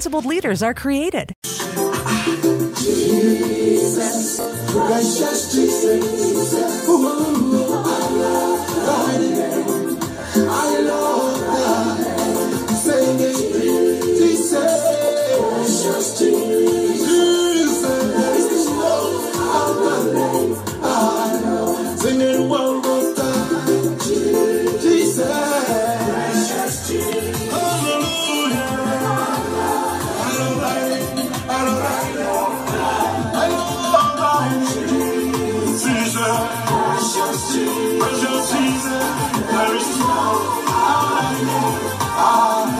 principled leaders are created. Jesus, heart.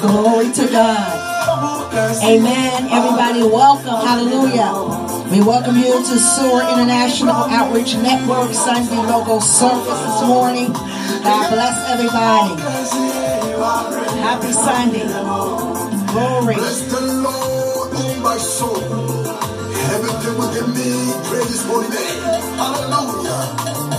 Glory to God. Amen. Everybody, welcome. Hallelujah. We welcome you to Sword International Outreach Network Sunday Logos service this morning. God bless everybody. Happy Sunday. Glory. Bless the Lord, my soul. Will give me. Praise his holy. Hallelujah.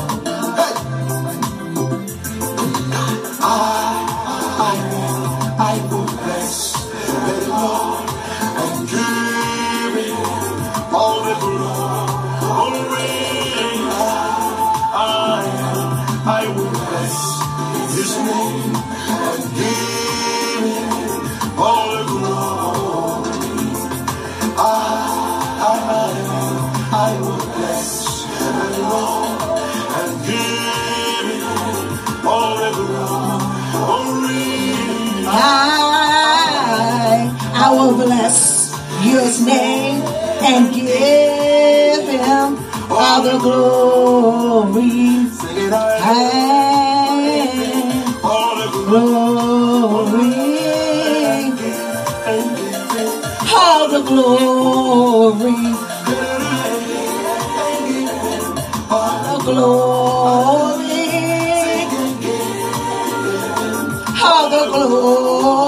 glory. Glory. All the glory. All the glory. All the glory.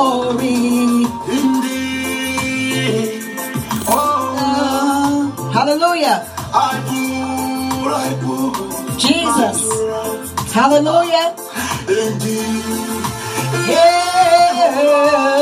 Hallelujah. Indeed. Yeah.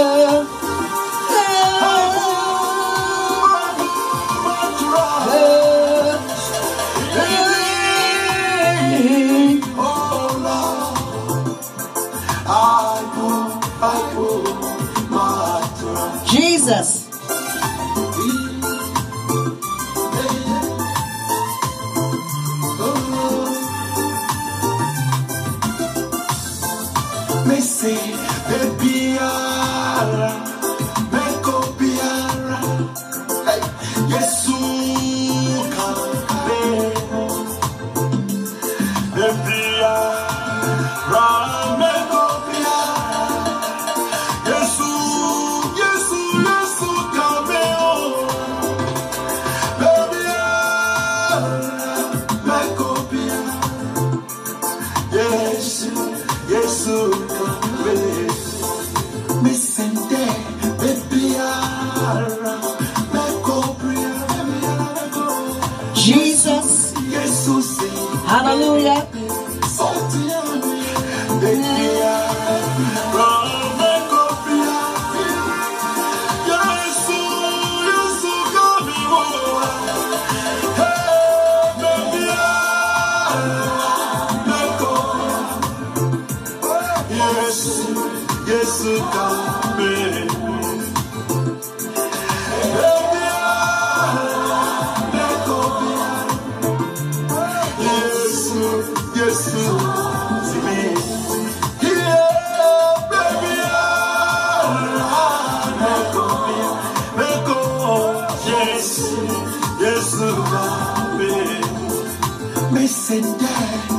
Baby. Me send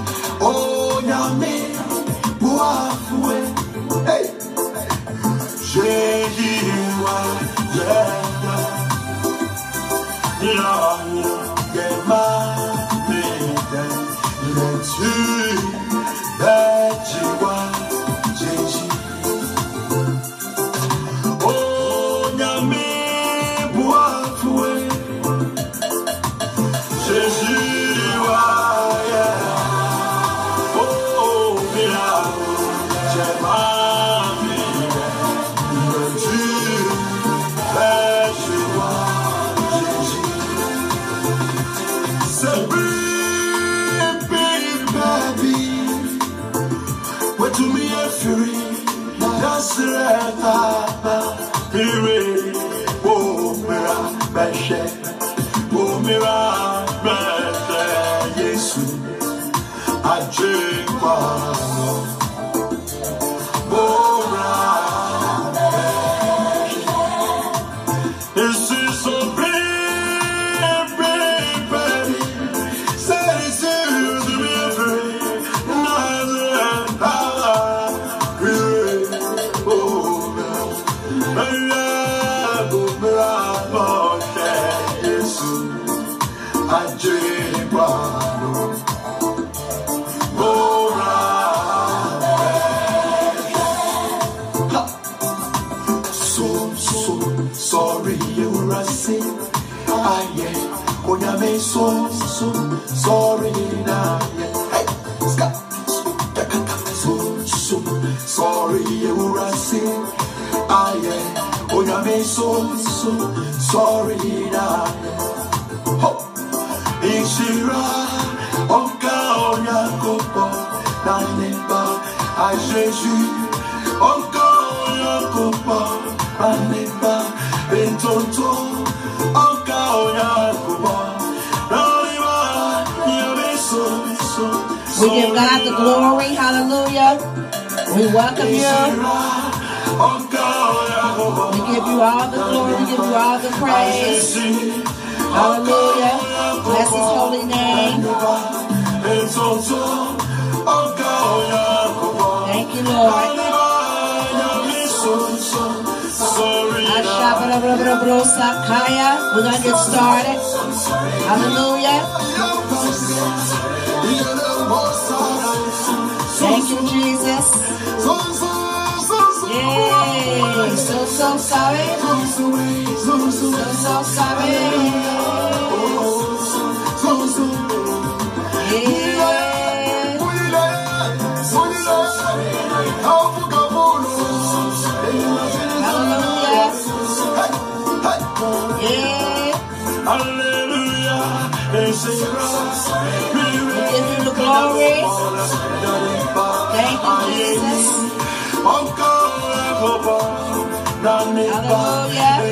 We welcome you. We give you all the glory. We give you all the praise. Hallelujah. Bless his holy name. Thank you, Lord. We're to get started. Hallelujah. Thank you, Jesus. So, so sorry. So, so sorry. Oh, goes away. Yeah. Hallelujah. Yeah. Hallelujah. Give you the glory. Thank you, Jesus. Hallelujah.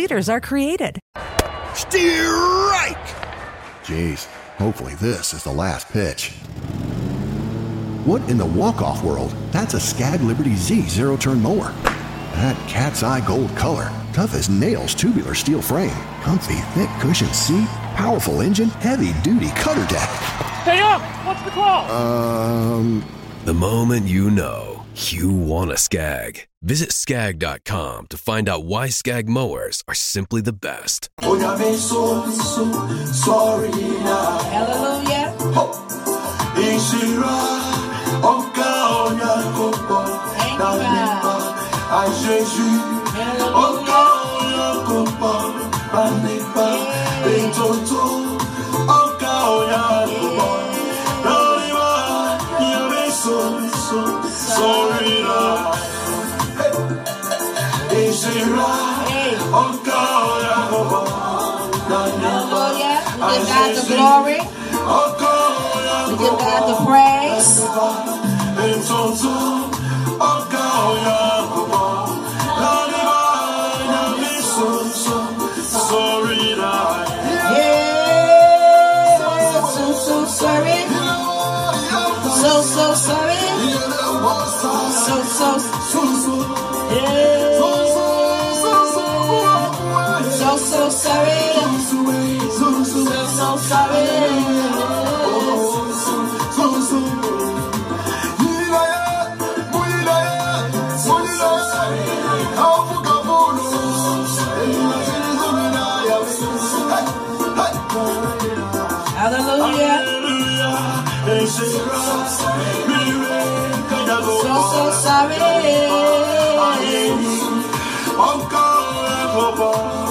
leaders are created. Strike! Jeez, hopefully this is the last pitch. What in the walk-off world? That's a Skag Liberty Z zero-turn mower. That cat's eye gold color, tough as nails tubular steel frame, comfy thick cushion seat, powerful engine, heavy-duty cutter deck. Hey up! What's the call? Um, The moment you know you want a Skag. Visit skag.com to find out why Skag mowers are simply the best. Hallelujah. Ishira Oka Onyakopo Thank you, nipa na Ishira Hey. Oka Onyakopo Na nipa Hallelujah. We give God the glory. Oka We give God the praise. So, so sorry. So, so sorry. Hallelujah. So, so sorry.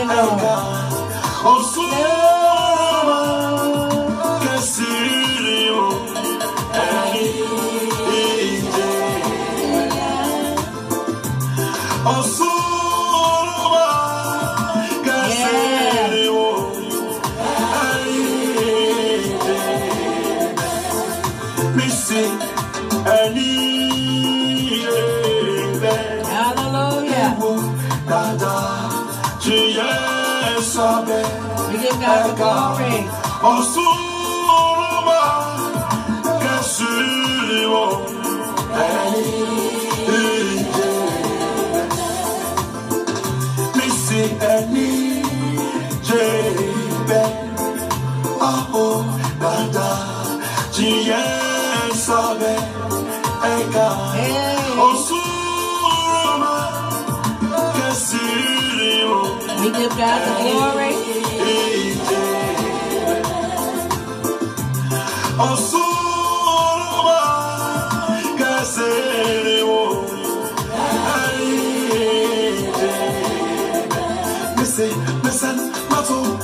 You, Lord. Hallelujah. We give God the glory. Osuruma kasiriwo Missy Annie Aho Dada Jiye Sabe Hey. Osuruma We give God the glory.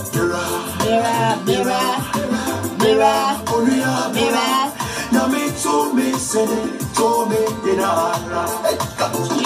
Mira, Mirror, mirror, mirror, Oria, mirror. Yami to me, send to me in a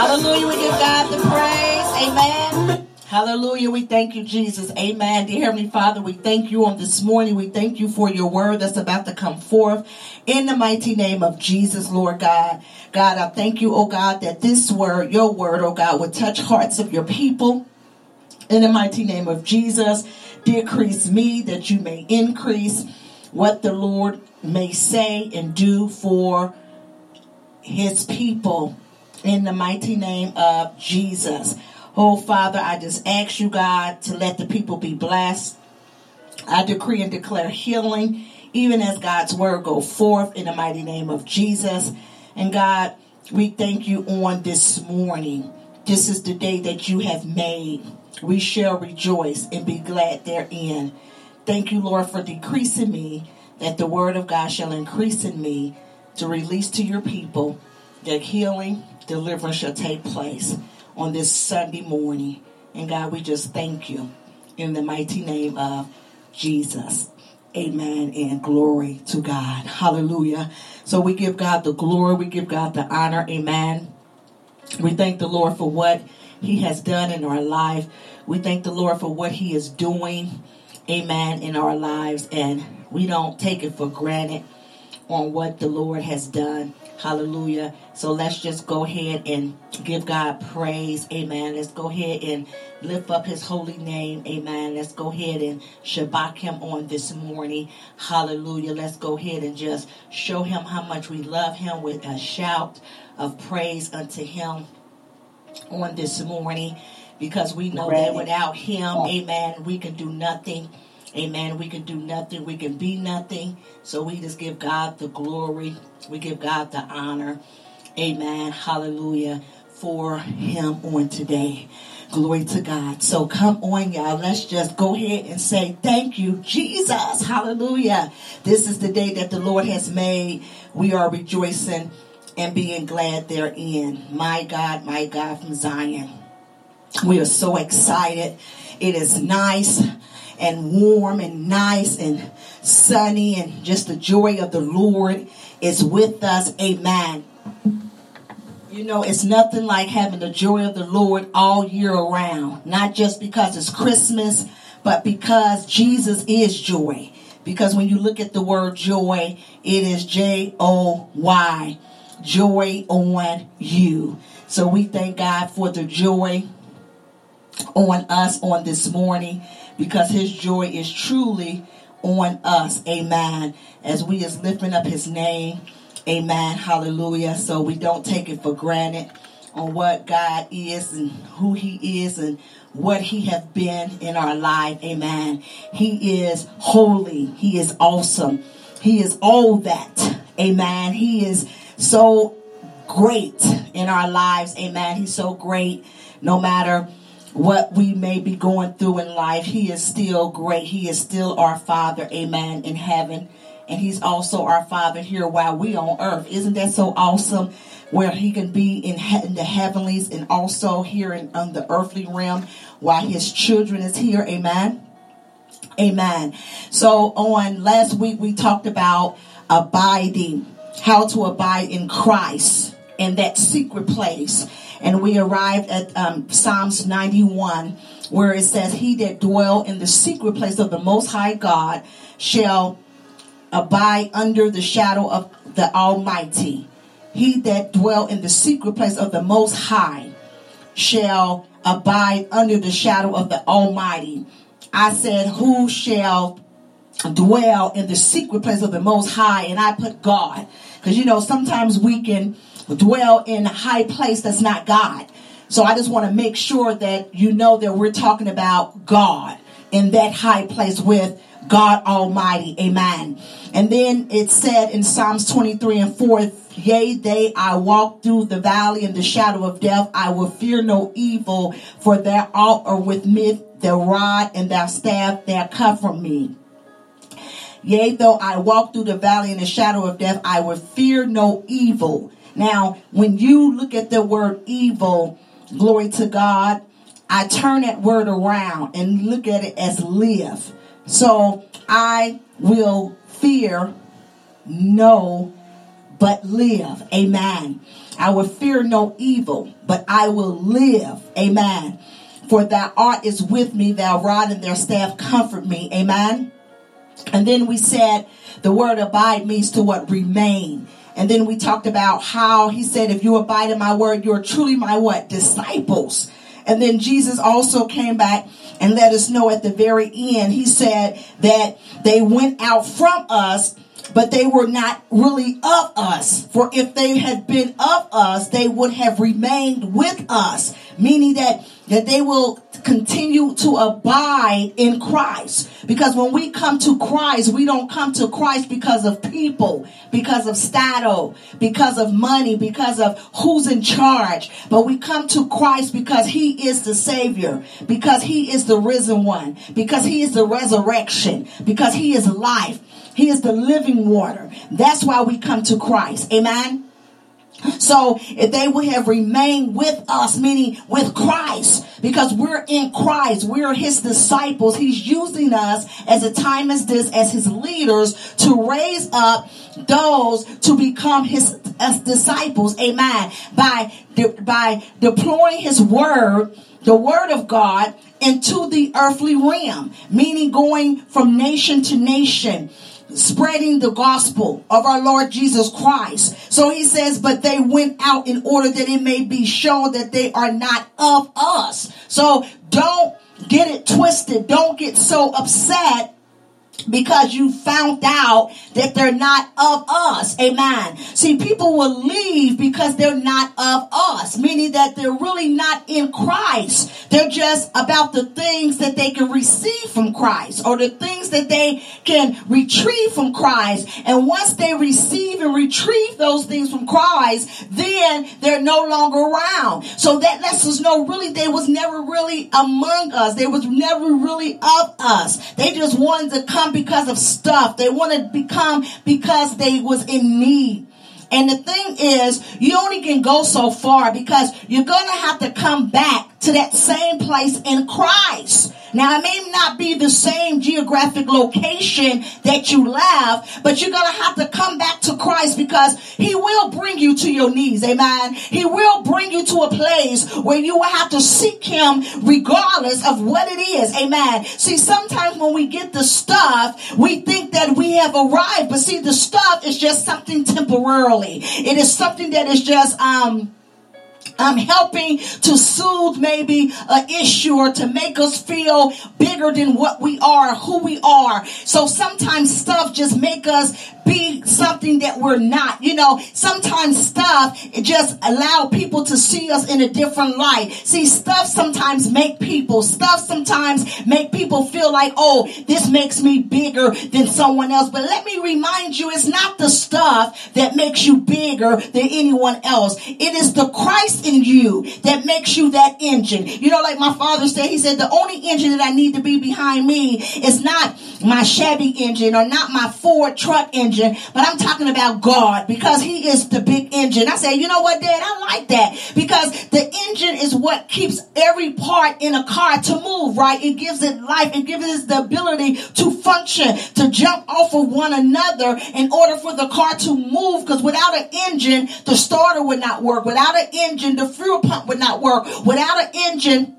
Hallelujah. We give God the praise. Amen. Hallelujah. We thank you, Jesus. Amen. Dear Heavenly Father, we thank you on this morning. We thank you for your word that's about to come forth in the mighty name of Jesus, Lord God. God, I thank you, oh God, that this word, your word, oh God, would touch hearts of your people in the mighty name of Jesus. Decrease me that you may increase what the Lord may say and do for his people in the mighty name of Jesus. Oh, Father, I just ask you, God, to let the people be blessed. I decree and declare healing, even as God's word go forth in the mighty name of Jesus. And God, we thank you on this morning. This is the day that you have made. We shall rejoice and be glad therein. Thank you, Lord, for decreasing me, that the word of God shall increase in me to release to your people that healing, deliverance shall take place on this Sunday morning. And God, we just thank you in the mighty name of Jesus. Amen and glory to God. Hallelujah. So we give God the glory, we give God the honor. Amen. We thank the Lord for what he has done in our life. We thank the Lord for what he is doing. Amen in our lives and we don't take it for granted on what the Lord has done. Hallelujah. So let's just go ahead and give God praise. Amen. Let's go ahead and lift up his holy name. Amen. Let's go ahead and shabach him on this morning. Hallelujah. Let's go ahead and just show him how much we love him with a shout of praise unto him on this morning because we know that without him, amen, we can do nothing. Amen. We can do nothing. We can be nothing. So we just give God the glory. We give God the honor. Amen. Hallelujah. For him on today. Glory to God. So come on, y'all. Let's just go ahead and say thank you, Jesus. Hallelujah. This is the day that the Lord has made. We are rejoicing and being glad therein. My God, my God from Zion. We are so excited. It is nice and warm and nice and sunny and just the joy of the Lord is with us. Amen. You know, it's nothing like having the joy of the Lord all year around. Not just because it's Christmas, but because Jesus is joy. Because when you look at the word joy, it is J O Y. Joy on you. So we thank God for the joy on us on this morning because his joy is truly on us. Amen. As we is lifting up his name. Amen. Hallelujah. So we don't take it for granted on what God is and who he is and what he has been in our life. Amen. He is holy. He is awesome. He is all that. Amen. He is so great in our lives. Amen. He's so great no matter what we may be going through in life, He is still great. He is still our Father, amen, in heaven. And He's also our Father here while we on earth. Isn't that so awesome? Where He can be in, in the heavenlies and also here in on the earthly realm while His children is here, amen. Amen. So on last week we talked about abiding, how to abide in Christ in that secret place. And we arrived at um, Psalms 91 where it says, He that dwell in the secret place of the Most High God shall abide under the shadow of the Almighty. He that dwell in the secret place of the Most High shall abide under the shadow of the Almighty. I said, Who shall dwell in the secret place of the Most High? And I put God. Because, you know, sometimes we can dwell in high place that's not God. So I just want to make sure that you know that we're talking about God in that high place with God Almighty. Amen. And then it said in Psalms 23 and 4, Yea, they I walk through the valley in the shadow of death, I will fear no evil, for thou art with me, the rod and thy staff, they comfort me. Yea, though I walk through the valley in the shadow of death, I will fear no evil. Now, when you look at the word evil, glory to God, I turn that word around and look at it as live. So I will fear no but live. Amen. I will fear no evil, but I will live. Amen. For thy art is with me, thou rod and their staff comfort me. Amen. And then we said the word abide means to what? Remain. And then we talked about how he said, if you abide in my word, you're truly my what? Disciples. And then Jesus also came back and let us know at the very end, he said that they went out from us but they were not really of us. For if they had been of us, they would have remained with us, meaning that, that they will continue to abide in Christ. Because when we come to Christ, we don't come to Christ because of people, because of status, because of money, because of who's in charge. But we come to Christ because he is the Savior, because he is the risen one, because he is the resurrection, because he is life. He is the living water. That's why we come to Christ. Amen. So if they would have remained with us, meaning with Christ, because we're in Christ, we're his disciples. He's using us as a time as this, as his leaders to raise up those to become his disciples. Amen. By, by deploying his word, the word of God into the earthly realm, meaning going from nation to nation spreading the gospel of our Lord Jesus Christ. So he says, but they went out in order that it may be shown that they are not of us. So don't get it twisted. Don't get so upset because you found out that they're not of us. Amen. See, people will leave because they're not of us, meaning that they're really not in Christ. They're just about the things that they can receive from Christ or the things that they can retrieve from Christ. And once they receive and retrieve those things from Christ, then they're no longer around. So that lets us know really they was never really among us. They was never really of us. They just wanted to come because of stuff. They want to become because they was in need. And the thing is, you only can go so far because you're going to have to come back to that same place in Christ. Now, it may not be the same geographic location that you left, but you're going to have to come back to Christ because he will bring you to your knees. Amen. He will bring you to a place where you will have to seek him regardless of what it is. Amen. See, sometimes when we get the stuff, we think that we have arrived, but see, the stuff is just something temporarily. It is something that is just, um, I'm helping to soothe maybe an issue or to make us feel bigger than what we are, who we are. So sometimes stuff just make us be something that we're not. You know, sometimes stuff just allow people to see us in a different light. See, stuff sometimes make people, stuff sometimes make people feel like, oh, this makes me bigger than someone else. But let me remind you, it's not the stuff that makes you bigger than anyone else. It is the Christ in you that makes you that engine. You know, like my father said, he said, the only engine that I need to be behind me is not my Chevy engine or not my Ford truck engine, but I'm talking about God because he is the big engine. I say, you know what, Dad? I like that because the engine is what keeps every part in a car to move, right? It gives it life. It gives it the ability to function, to jump off of one another in order for the car to move because without an engine, the starter would not work. Without an engine, the fuel pump would not work. Without an engine,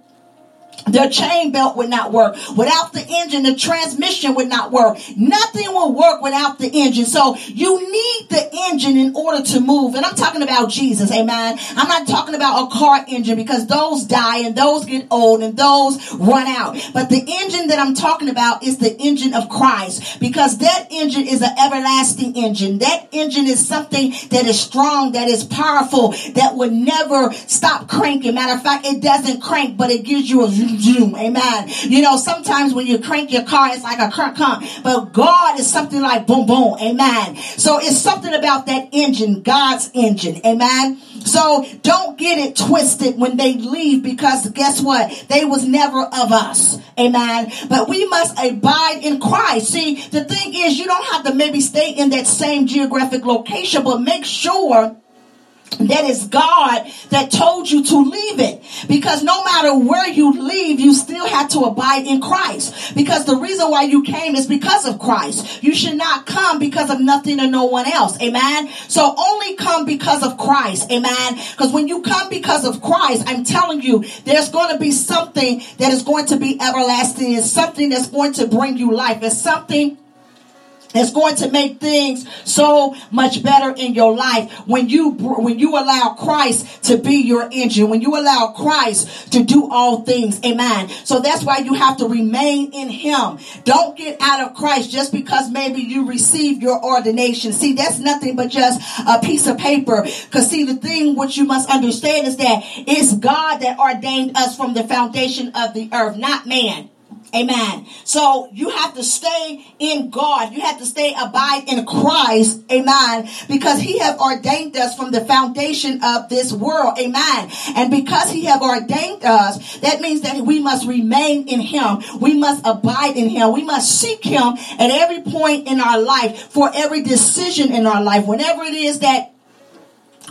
the chain belt would not work. Without the engine, the transmission would not work. Nothing will work without the engine. So you need the engine in order to move. And I'm talking about Jesus. Amen. I'm not talking about a car engine because those die and those get old and those run out. But the engine that I'm talking about is the engine of Christ because that engine is an everlasting engine. That engine is something that is strong, that is powerful, that would never stop cranking. Matter of fact, it doesn't crank, but it gives you a Amen. You know, sometimes when you crank your car, it's like a crunk crank. But God is something like boom, boom. Amen. So it's something about that engine, God's engine. Amen. So don't get it twisted when they leave because guess what? They was never of us. Amen. But we must abide in Christ. See, the thing is you don't have to maybe stay in that same geographic location, but make sure that is God that told you to leave it. Because no matter where you leave, you still have to abide in Christ. Because the reason why you came is because of Christ. You should not come because of nothing or no one else. Amen. So only come because of Christ. Amen. Because when you come because of Christ, I'm telling you, there's going to be something that is going to be everlasting. It's something that's going to bring you life. It's something it's going to make things so much better in your life. When you when you allow Christ to be your engine when you allow Christ to do all things amen. So that's why you have to remain in him. Don't get out of Christ just because maybe you received your ordination. See that's nothing but just a piece of paper. Because see the thing which you must understand is that it's God that ordained us from the foundation of the earth not man Amen. So you have to stay in God. You have to stay abide in Christ. Amen. Because he have ordained us from the foundation of this world. Amen. And because he have ordained us, that means that we must remain in him. We must abide in him. We must seek him at every point in our life for every decision in our life. Whenever it is that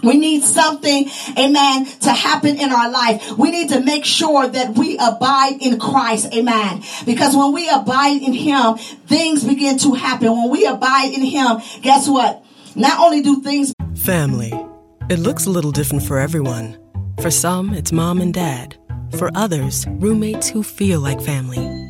we need something, amen, to happen in our life. We need to make sure that we abide in Christ, amen. Because when we abide in Him, things begin to happen. When we abide in Him, guess what? Not only do things. Family. It looks a little different for everyone. For some, it's mom and dad. For others, roommates who feel like family.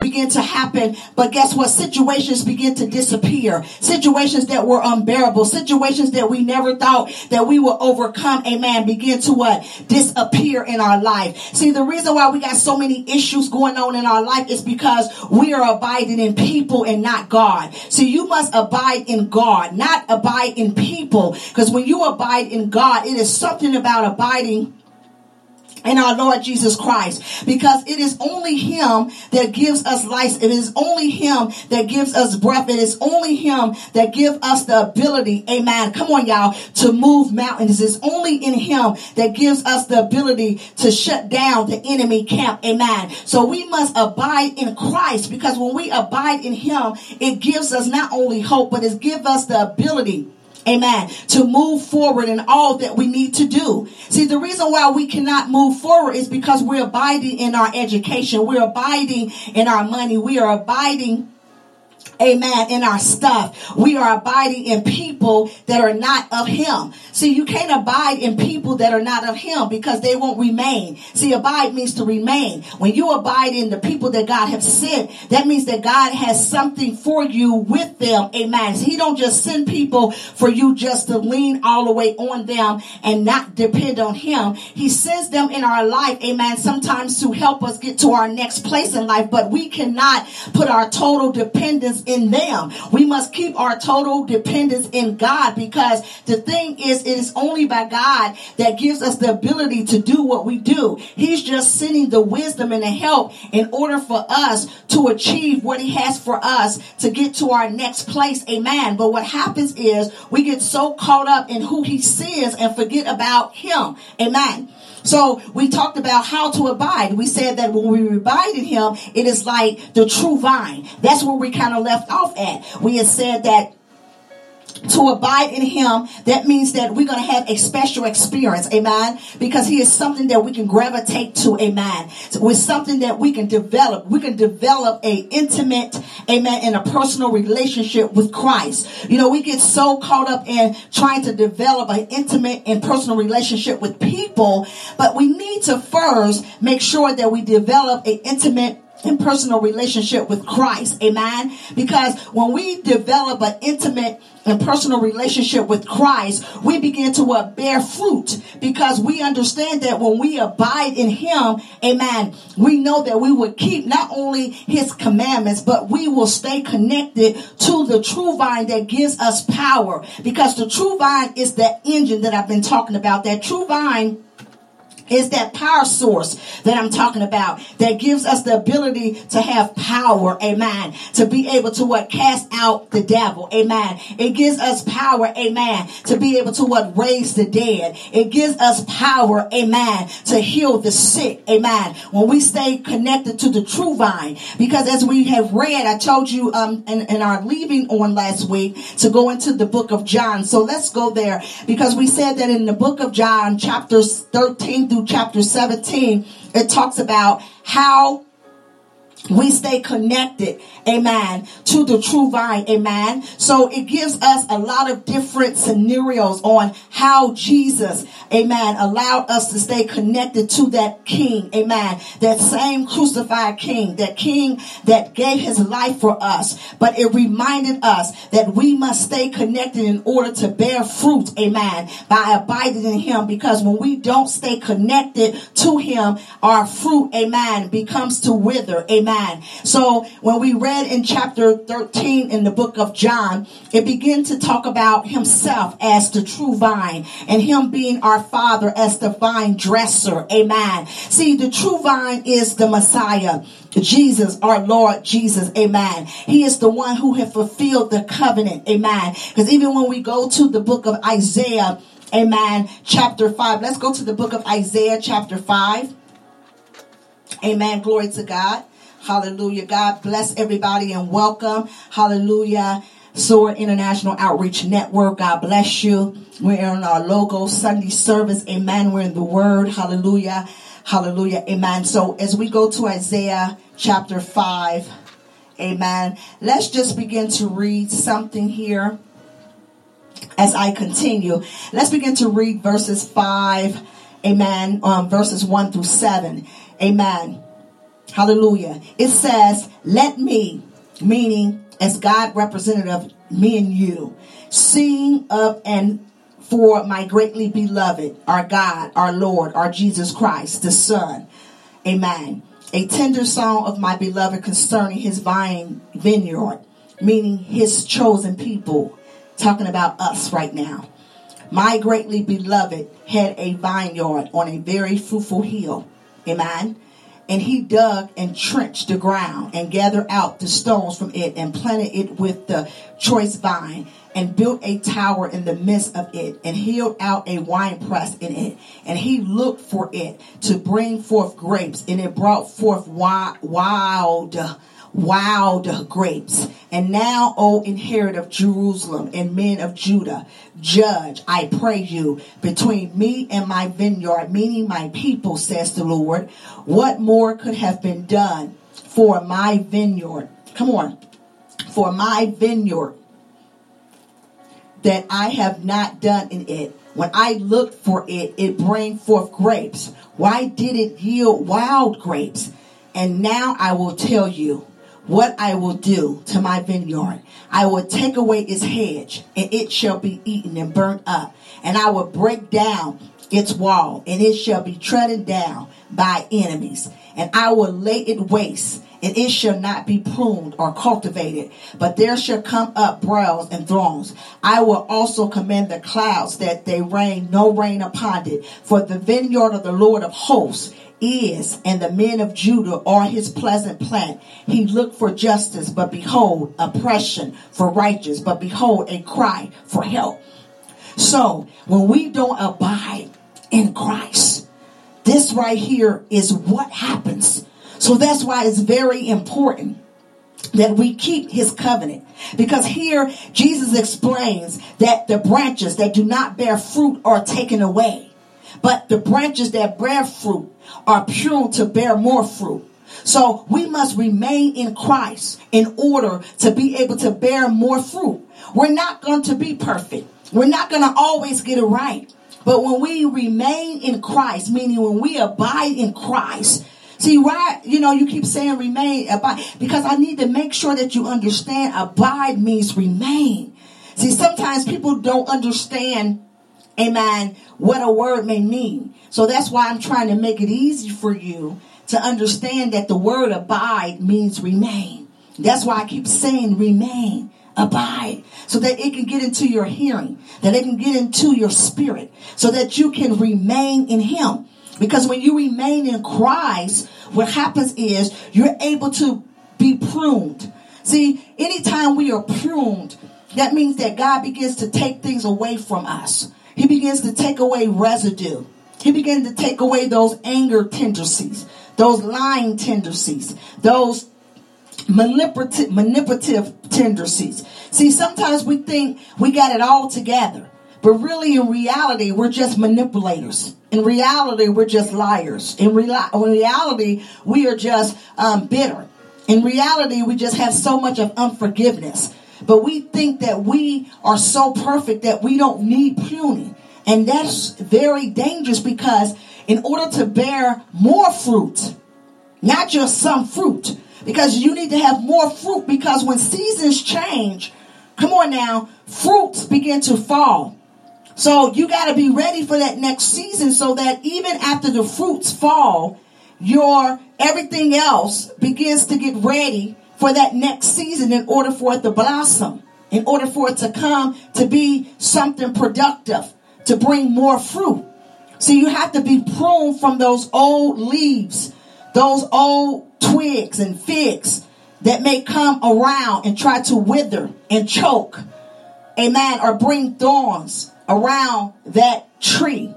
begin to happen. But guess what? Situations begin to disappear. Situations that were unbearable. Situations that we never thought that we would overcome. Amen. Begin to what? Disappear in our life. See, the reason why we got so many issues going on in our life is because we are abiding in people and not God. So you must abide in God, not abide in people. Because when you abide in God, it is something about abiding in our Lord Jesus Christ because it is only him that gives us life. It is only him that gives us breath. It is only him that gives us the ability, amen. Come on y'all, to move mountains. It's only in him that gives us the ability to shut down the enemy camp. Amen. So we must abide in Christ because when we abide in him, it gives us not only hope, but it gives us the ability Amen. To move forward in all that we need to do. See, the reason why we cannot move forward is because we're abiding in our education. We're abiding in our money. We are abiding amen, in our stuff. We are abiding in people that are not of him. See, you can't abide in people that are not of him because they won't remain. See, abide means to remain. When you abide in the people that God has sent, that means that God has something for you with them. Amen. He don't just send people for you just to lean all the way on them and not depend on him. He sends them in our life, amen, sometimes to help us get to our next place in life, but we cannot put our total dependence in them. We must keep our total dependence in God because the thing is, it is only by God that gives us the ability to do what we do. He's just sending the wisdom and the help in order for us to achieve what he has for us to get to our next place. Amen. But what happens is we get so caught up in who he says and forget about him. Amen. So we talked about how to abide. We said that when we abide in him, it is like the true vine. That's where we kind of left off at. We had said that to abide in him, that means that we're going to have a special experience, amen, because he is something that we can gravitate to, amen, so with something that we can develop. We can develop a intimate, amen, and a personal relationship with Christ. You know, we get so caught up in trying to develop an intimate and personal relationship with people, but we need to first make sure that we develop an intimate and personal relationship with Christ. Amen. Because when we develop an intimate and personal relationship with Christ, we begin to uh, bear fruit because we understand that when we abide in Him, amen, we know that we will keep not only His commandments, but we will stay connected to the true vine that gives us power because the true vine is that engine that I've been talking about. That true vine is that power source that I'm talking about that gives us the ability to have power, amen, to be able to what cast out the devil, amen. It gives us power, amen, to be able to what raise the dead. It gives us power, amen, to heal the sick, amen. When we stay connected to the true vine, because as we have read, I told you um in, in our leaving on last week to go into the book of John. So let's go there because we said that in the book of John, chapters 13 through chapter 17, it talks about how we stay connected, amen, to the true vine, amen. So it gives us a lot of different scenarios on how Jesus, amen, allowed us to stay connected to that king, amen, that same crucified king, that king that gave his life for us. But it reminded us that we must stay connected in order to bear fruit, amen, by abiding in him because when we don't stay connected to him, our fruit, amen, becomes to wither, amen. So when we read in chapter 13 in the book of John, it began to talk about himself as the true vine and him being our father as the vine dresser. Amen. See, the true vine is the Messiah. Jesus, our Lord Jesus, amen. He is the one who has fulfilled the covenant, amen. Because even when we go to the book of Isaiah, amen, chapter 5, let's go to the book of Isaiah, chapter 5. Amen. Glory to God. Hallelujah. God bless everybody and welcome. Hallelujah. Sword International Outreach Network. God bless you. We're in our Logos Sunday service. Amen. We're in the word. Hallelujah. Hallelujah. Amen. So as we go to Isaiah chapter 5, amen. Let's just begin to read something here as I continue. Let's begin to read verses 5, amen, um, verses 1 through 7. Amen. Hallelujah. It says, let me, meaning as God representative, me and you, sing of and for my greatly beloved, our God, our Lord, our Jesus Christ, the Son. Amen. A tender song of my beloved concerning his vine vineyard, meaning his chosen people. Talking about us right now. My greatly beloved had a vineyard on a very fruitful hill. Amen. And he dug and trenched the ground and gathered out the stones from it and planted it with the choice vine and built a tower in the midst of it and healed out a wine press in it. And he looked for it to bring forth grapes and it brought forth wild, wild grapes. And now, O inherit of Jerusalem and men of Judah, judge, I pray you, between me and my vineyard, meaning my people, says the Lord. What more could have been done for my vineyard? Come on. For my vineyard that I have not done in it. When I looked for it, it bring forth grapes. Why did it yield wild grapes? And now I will tell you what I will do to my vineyard. I will take away its hedge, and it shall be eaten and burnt up. And I will break down its wall, and it shall be trodden down by enemies. And I will lay it waste, and it shall not be pruned or cultivated, but there shall come up briars and thorns. I will also command the clouds that they rain no rain upon it. For the vineyard of the Lord of hosts is, and the men of Judah are his pleasant plant. He looked for justice, but behold, oppression for righteous, but behold, a cry for help. So when we don't abide in Christ, this right here is what happens. So that's why it's very important that we keep his covenant. Because here Jesus explains that the branches that do not bear fruit are taken away. But the branches that bear fruit are pruned to bear more fruit. So we must remain in Christ in order to be able to bear more fruit. We're not going to be perfect. We're not going to always get it right. But when we remain in Christ, meaning when we abide in Christ, See, why, you know, you keep saying remain, abide, because I need to make sure that you understand abide means remain. See, sometimes people don't understand, amen, what a word may mean. So that's why I'm trying to make it easy for you to understand that the word abide means remain. That's why I keep saying remain, abide, so that it can get into your hearing, that it can get into your spirit, so that you can remain in Him. Because when you remain in Christ, what happens is you're able to be pruned. See, anytime we are pruned, that means that God begins to take things away from us. He begins to take away residue. He begins to take away those anger tendencies, those lying tendencies, those manipulative, manipulative tendencies. See, sometimes we think we got it all together, but really in reality, we're just manipulators. In reality, we're just liars. In, reali- in reality, we are just um, bitter. In reality, we just have so much of unforgiveness. But we think that we are so perfect that we don't need pruning. And that's very dangerous because in order to bear more fruit, not just some fruit, because you need to have more fruit because when seasons change, come on now, fruits begin to fall. So you got to be ready for that next season so that even after the fruits fall, your everything else begins to get ready for that next season in order for it to blossom, in order for it to come to be something productive, to bring more fruit. So you have to be pruned from those old leaves, those old twigs and figs that may come around and try to wither and choke. Amen. Or bring thorns around that tree.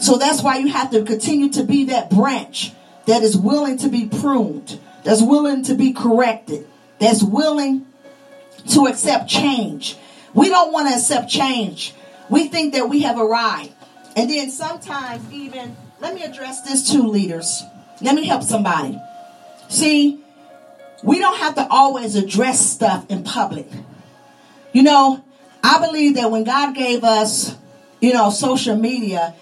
So that's why you have to continue to be that branch that is willing to be pruned, that's willing to be corrected, that's willing to accept change. We don't want to accept change. We think that we have arrived. And then sometimes, even, let me address this to leaders. Let me help somebody. See, we don't have to always address stuff in public. You know, I believe that when God gave us, you know, social media,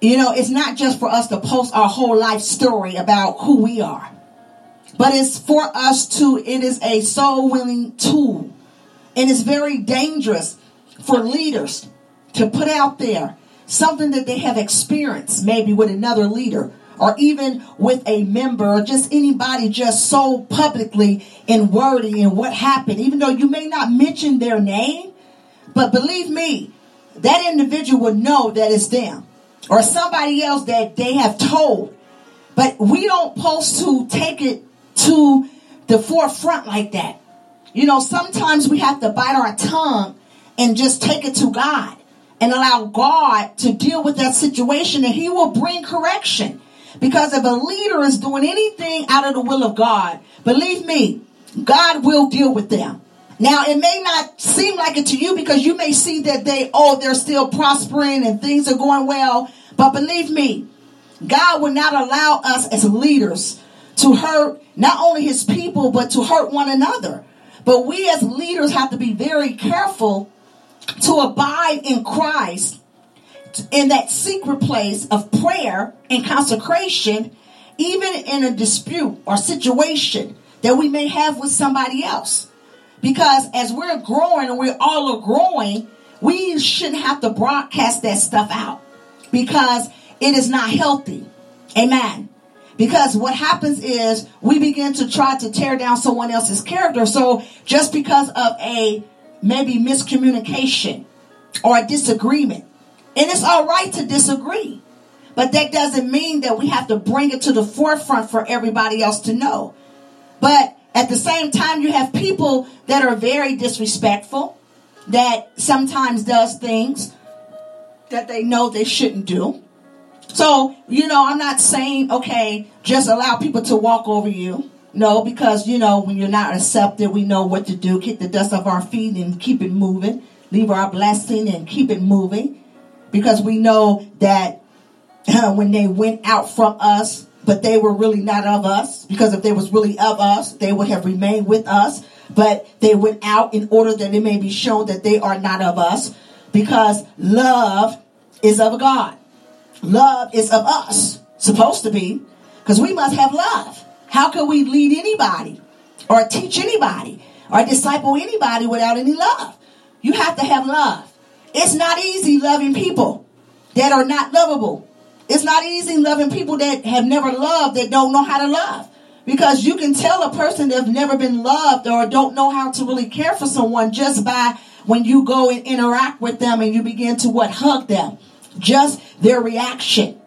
you know, it's not just for us to post our whole life story about who we are, but it's for us to, it is a soul winning tool. And it's very dangerous for leaders to put out there something that they have experienced, maybe with another leader or even with a member or just anybody just so publicly in wording and what happened, even though you may not mention their name, but believe me, that individual will know that it's them or somebody else that they have told. But we don't post to take it to the forefront like that. You know, sometimes we have to bite our tongue and just take it to God and allow God to deal with that situation and he will bring correction. Because if a leader is doing anything out of the will of God, believe me, God will deal with them. Now, it may not seem like it to you because you may see that they, oh, they're still prospering and things are going well. But believe me, God will not allow us as leaders to hurt not only his people, but to hurt one another. But we as leaders have to be very careful to abide in Christ in that secret place of prayer and consecration, even in a dispute or situation that we may have with somebody else. Because as we're growing and we all are growing, we shouldn't have to broadcast that stuff out because it is not healthy. Amen. Because what happens is we begin to try to tear down someone else's character. So just because of a maybe miscommunication or a disagreement, and it's all right to disagree, but that doesn't mean that we have to bring it to the forefront for everybody else to know. But at the same time, you have people that are very disrespectful, that sometimes does things that they know they shouldn't do. So, you know, I'm not saying, okay, just allow people to walk over you. No, because you know when you're not accepted, we know what to do. Kick the dust off our feet and keep it moving. Leave our blessing and keep it moving, because we know that uh, when they went out from us, but they were really not of us. Because if they was really of us, they would have remained with us. But they went out in order that it may be shown that they are not of us, because love is of God. Love is of us, supposed to be, because we must have love. How can we lead anybody or teach anybody or disciple anybody without any love? You have to have love. It's not easy loving people that are not lovable. It's not easy loving people that have never loved, that don't know how to love. Because you can tell a person that that's never been loved or don't know how to really care for someone just by when you go and interact with them and you begin to what hug them. Just their reaction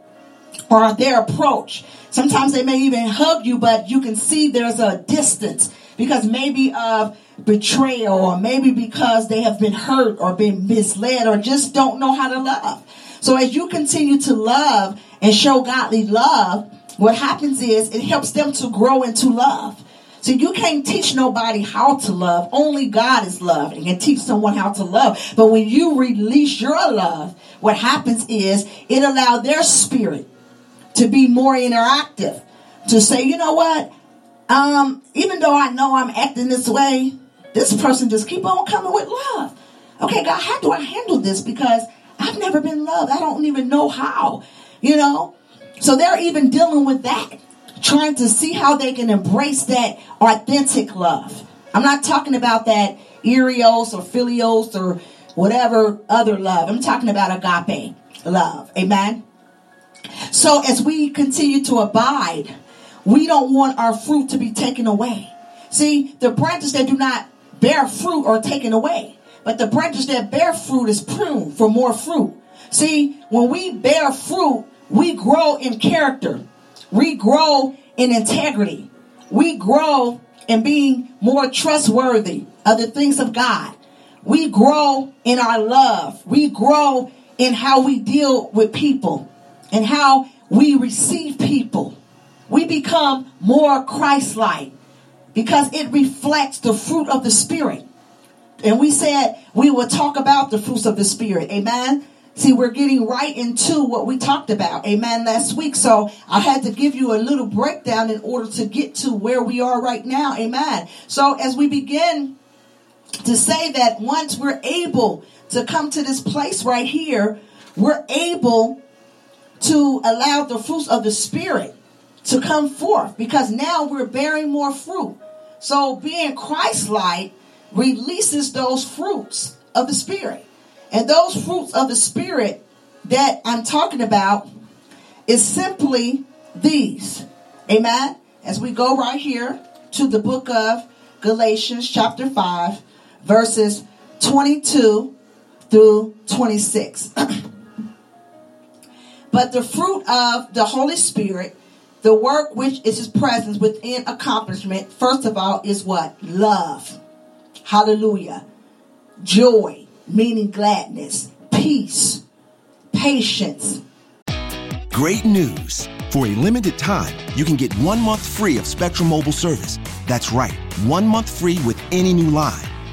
or their approach. Sometimes they may even hug you, but you can see there's a distance because maybe of betrayal or maybe because they have been hurt or been misled or just don't know how to love. So as you continue to love and show godly love, what happens is it helps them to grow into love. So you can't teach nobody how to love. Only God is love and can teach someone how to love. But when you release your love, what happens is it allows their spirit to be more interactive. To say, you know what? Um, even though I know I'm acting this way, this person just keep on coming with love. Okay, God, how do I handle this? Because I've never been loved. I don't even know how, you know? So they're even dealing with that, trying to see how they can embrace that authentic love. I'm not talking about that eros or philios or whatever other love. I'm talking about agape love. Amen. So as we continue to abide, we don't want our fruit to be taken away. See, the branches that do not bear fruit are taken away. But the branches that bear fruit is pruned for more fruit. See, when we bear fruit, we grow in character. We grow in integrity. We grow in being more trustworthy of the things of God. We grow in our love. We grow in how we deal with people and how we receive people. We become more Christ like because it reflects the fruit of the Spirit. And we said we would talk about the fruits of the Spirit. Amen. See, we're getting right into what we talked about. Amen. Last week. So I had to give you a little breakdown in order to get to where we are right now. Amen. So as we begin to say that once we're able to come to this place right here, we're able to allow the fruits of the Spirit to come forth because now we're bearing more fruit. So being Christ-like releases those fruits of the Spirit. And those fruits of the Spirit that I'm talking about is simply these. Amen. As we go right here to the book of Galatians, chapter 5, verses 22 through 26. but the fruit of the Holy Spirit, the work which is his presence within accomplishment, first of all, is what? Love Hallelujah. Joy, meaning gladness, peace, patience. Great news. For a limited time, you can get one month free of Spectrum Mobile service. That's right, one month free with any new line.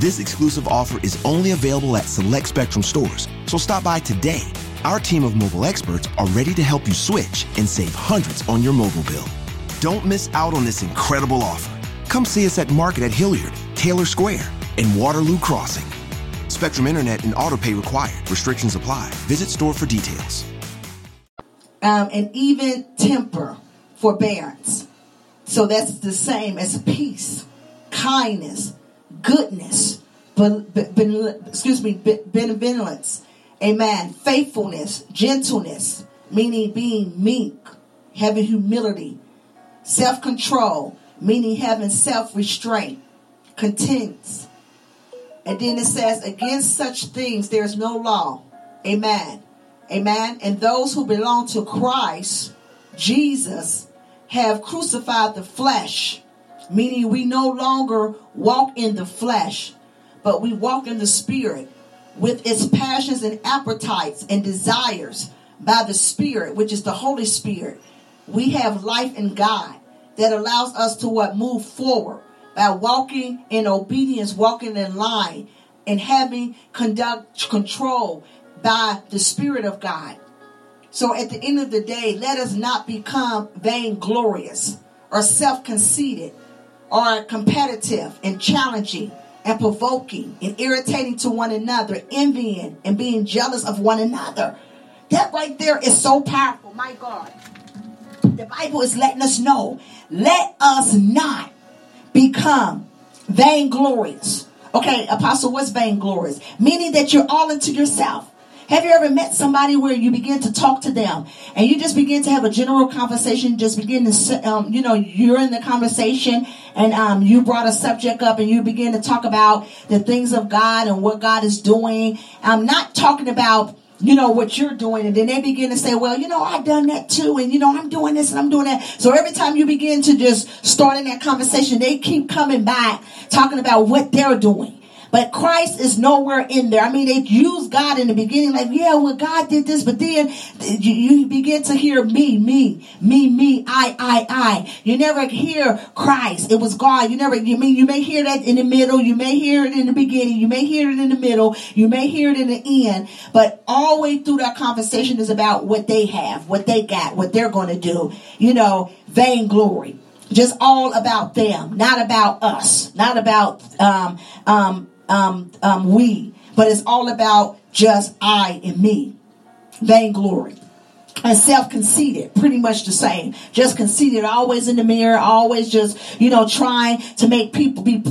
This exclusive offer is only available at select Spectrum stores, so stop by today. Our team of mobile experts are ready to help you switch and save hundreds on your mobile bill. Don't miss out on this incredible offer. Come see us at Market at Hilliard, Taylor Square, and Waterloo Crossing. Spectrum Internet and autopay required. Restrictions apply. Visit store for details. Um, and even temper, forbearance. So that's the same as peace, kindness, goodness, excuse me, benevolence, amen, faithfulness, gentleness, meaning being meek, having humility, self control, meaning having self restraint, contents. And then it says, against such things there's no law. Amen. Amen. And those who belong to Christ, Jesus, have crucified the flesh, meaning we no longer walk in the flesh, but we walk in the spirit with its passions and appetites and desires by the Spirit, which is the Holy Spirit. We have life in God that allows us to what move forward by walking in obedience, walking in line, and having conduct control by the Spirit of God. So at the end of the day, let us not become vainglorious or self-conceited or competitive and challenging and provoking and irritating to one another, envying and being jealous of one another. That right there is so powerful. My God. The Bible is letting us know let us not become vainglorious. Okay, Apostle, what's vainglorious? Meaning that you're all into yourself. Have you ever met somebody where you begin to talk to them and you just begin to have a general conversation, just begin to, um, you know, you're in the conversation and um, you brought a subject up and you begin to talk about the things of God and what God is doing. I'm not talking about you know, what you're doing. And then they begin to say, well, you know, I've done that too. And, you know, I'm doing this and I'm doing that. So every time you begin to just start in that conversation, they keep coming back talking about what they're doing. But Christ is nowhere in there. I mean, they use God in the beginning, like, yeah, well, God did this, but then you, begin to hear me, me, me, me, I, I, I. You never hear Christ. It was God. You never, you mean, you may hear that in the middle. You may hear it in the beginning. You may hear it in the middle. You may hear it in the end. But all the way through that conversation is about what they have, what they got, what they're going to do. You know, vainglory just all about them, not about us, not about um, um, um, um, we, but it's all about just I and me. Vainglory. And self-conceited, pretty much the same. Just conceited, always in the mirror, always just, you know, trying to make people be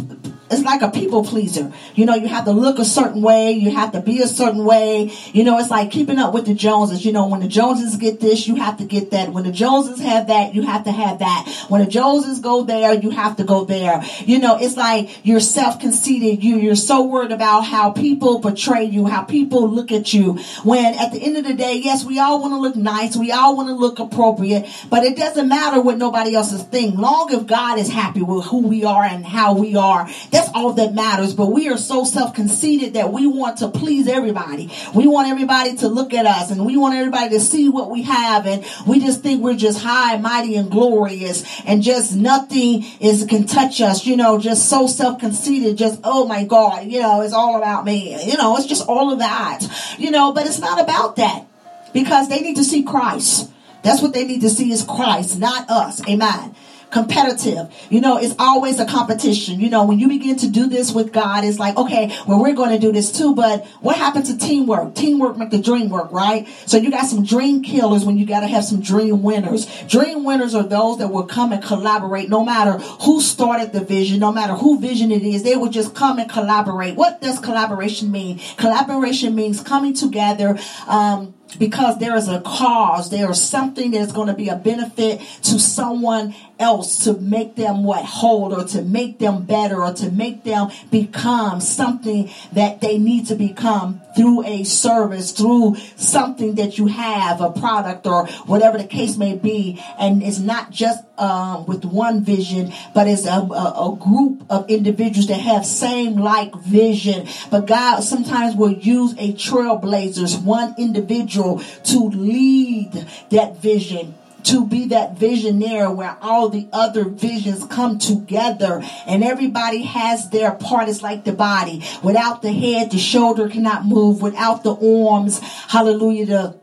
it's like a people pleaser. You know, you have to look a certain way, you have to be a certain way. You know, it's like keeping up with the Joneses. You know, when the Joneses get this, you have to get that. When the Joneses have that, you have to have that. When the Joneses go there, you have to go there. You know, it's like you're self-conceited. You, you're so worried about how people portray you, how people look at you. When at the end of the day, yes, we all want to look nice. We all want to look appropriate, but it doesn't matter what nobody else's thing. Long if God is happy with who we are and how we are, all that matters. But we are so self-conceited that we want to please everybody. We want everybody to look at us and we want everybody to see what we have. And we just think we're just high, mighty, and glorious and just nothing is can touch us. You know, just so self-conceited. Just, oh my God, you know, it's all about me. You know, it's just all of that. You know, but it's not about that because they need to see Christ. That's what they need to see is Christ, not us. Amen competitive. You know, it's always a competition. You know, when you begin to do this with God, it's like, okay, well, we're going to do this too, but what happened to teamwork? Teamwork make the dream work, right? So you got some dream killers when you got to have some dream winners. Dream winners are those that will come and collaborate no matter who started the vision, no matter who vision it is, they will just come and collaborate. What does collaboration mean? Collaboration means coming together, um, because there is a cause, there is something that is going to be a benefit to someone else to make them what whole or to make them better or to make them become something that they need to become through a service, through something that you have, a product or whatever the case may be. And it's not just um, with one vision, but it's a, a, a group of individuals that have same like vision. But God sometimes will use a trailblazers, one individual to lead that vision to be that visionary where all the other visions come together and everybody has their part. It's like the body. Without the head, the shoulder cannot move. Without the arms, hallelujah, the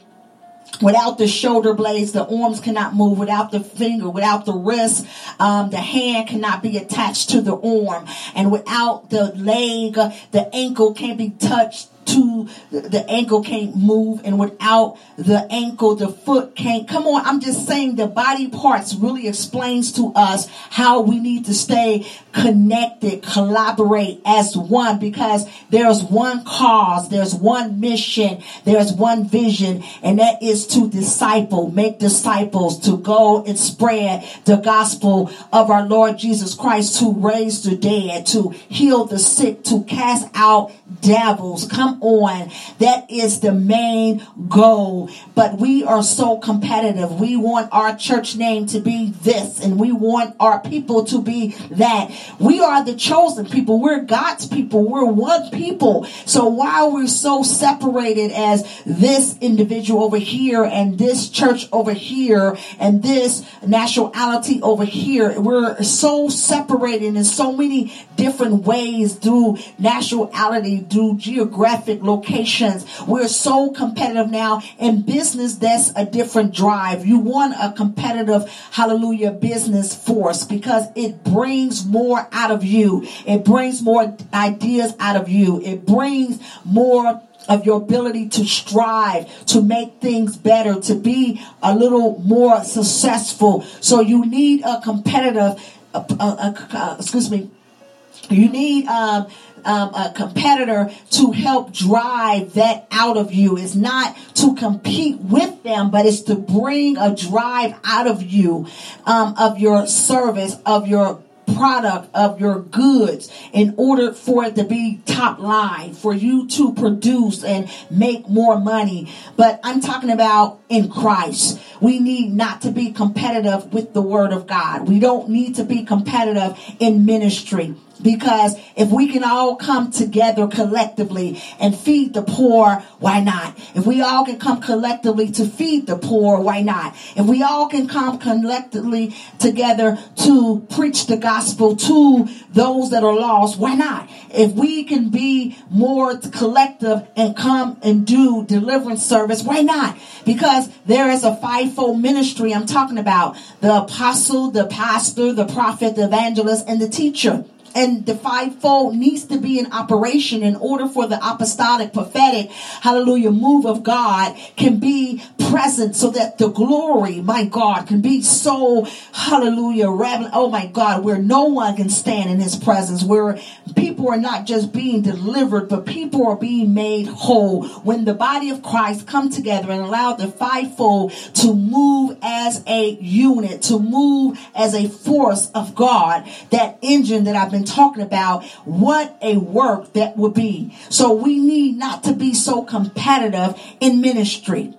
Without the shoulder blades, the arms cannot move. Without the finger, without the wrist, um, the hand cannot be attached to the arm. And without the leg, the ankle can't be touched to the, ankle can't move, and without the ankle, the foot can't. Come on, I'm just saying the body parts really explains to us how we need to stay connected, collaborate as one, because there's one cause, there's one mission, there's one vision, and that is to disciple, make disciples, to go and spread the gospel of our Lord Jesus Christ, to raise the dead, to heal the sick, to cast out devils. Come on. That is the main goal. But we are so competitive. We want our church name to be this and we want our people to be that. We are the chosen people. We're God's people. We're one people. So while we're so separated as this individual over here and this church over here and this nationality over here, we're so separated in so many different ways through nationality, through geographic locations. We're so competitive now in business. That's a different drive. You want a competitive, hallelujah, business force because it brings more out of you. It brings more ideas out of you. It brings more of your ability to strive, to make things better, to be a little more successful. So you need a competitive, uh, uh, uh, excuse me, you need um, um, a competitor to help drive that out of you. It's not to compete with them, but it's to bring a drive out of you, um, of your service, of your product of your goods in order for it to be top line for you to produce and make more money. But i'm talking about in christ. We need not to be competitive with the word of god. We don't need to be competitive in ministry because if we can all come together collectively and feed the poor, why not? If we all can come collectively to feed the poor, why not? If we all can come collectively together to preach the gospel to those that are lost, why not? If we can be more collective and come and do deliverance service, why not? Because there is a fivefold ministry I'm talking about. The apostle, the pastor, the prophet, the evangelist, and the teacher and the fivefold needs to be in operation in order for the apostolic, prophetic, hallelujah, move of God can be present so that the glory, my God, can be so, hallelujah, oh my God, where no one can stand in his presence, where people are not just being delivered, but people are being made whole. When the body of Christ come together and allow the fivefold to move as a unit, to move as a force of God, that engine that I've been talking about what a work that would be. So we need not to be so competitive in ministry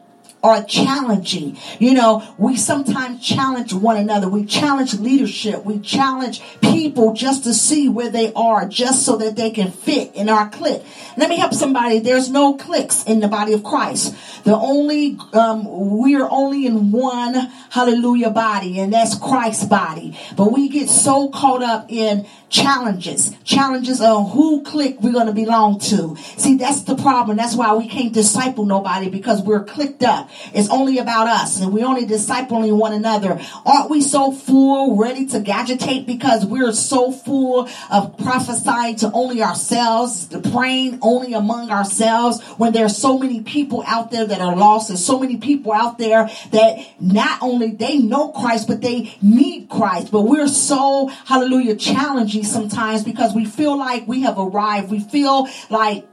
or challenging. You know, we sometimes challenge one another. We challenge leadership. We challenge people just to see where they are, just so that they can fit in our clique. Let me help somebody. There's no cliques in the body of Christ. The only, um, we're only in one hallelujah body, and that's Christ's body. But we get so caught up in challenges, challenges on who clique we're going to belong to. See, that's the problem. That's why we can't disciple nobody because we're clicked up. It's only about us and we're only discipling one another. Aren't we so full, ready to agitate because we're so full of prophesying to only ourselves, praying only among ourselves when there's so many people out there that are lost and so many people out there that not only they know Christ, but they need Christ. But we're so, hallelujah, challenging sometimes because we feel like we have arrived. We feel like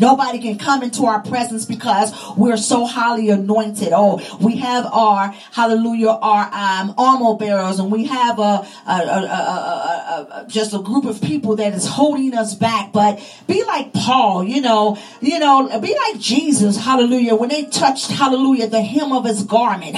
Nobody can come into our presence because we're so highly anointed. Oh, we have our hallelujah, our um, armor bearers, and we have a, a, a, a, just a group of people that is holding us back. But be like Paul, you know, you know, be like Jesus, hallelujah. When they touched, hallelujah, the hem of his garment,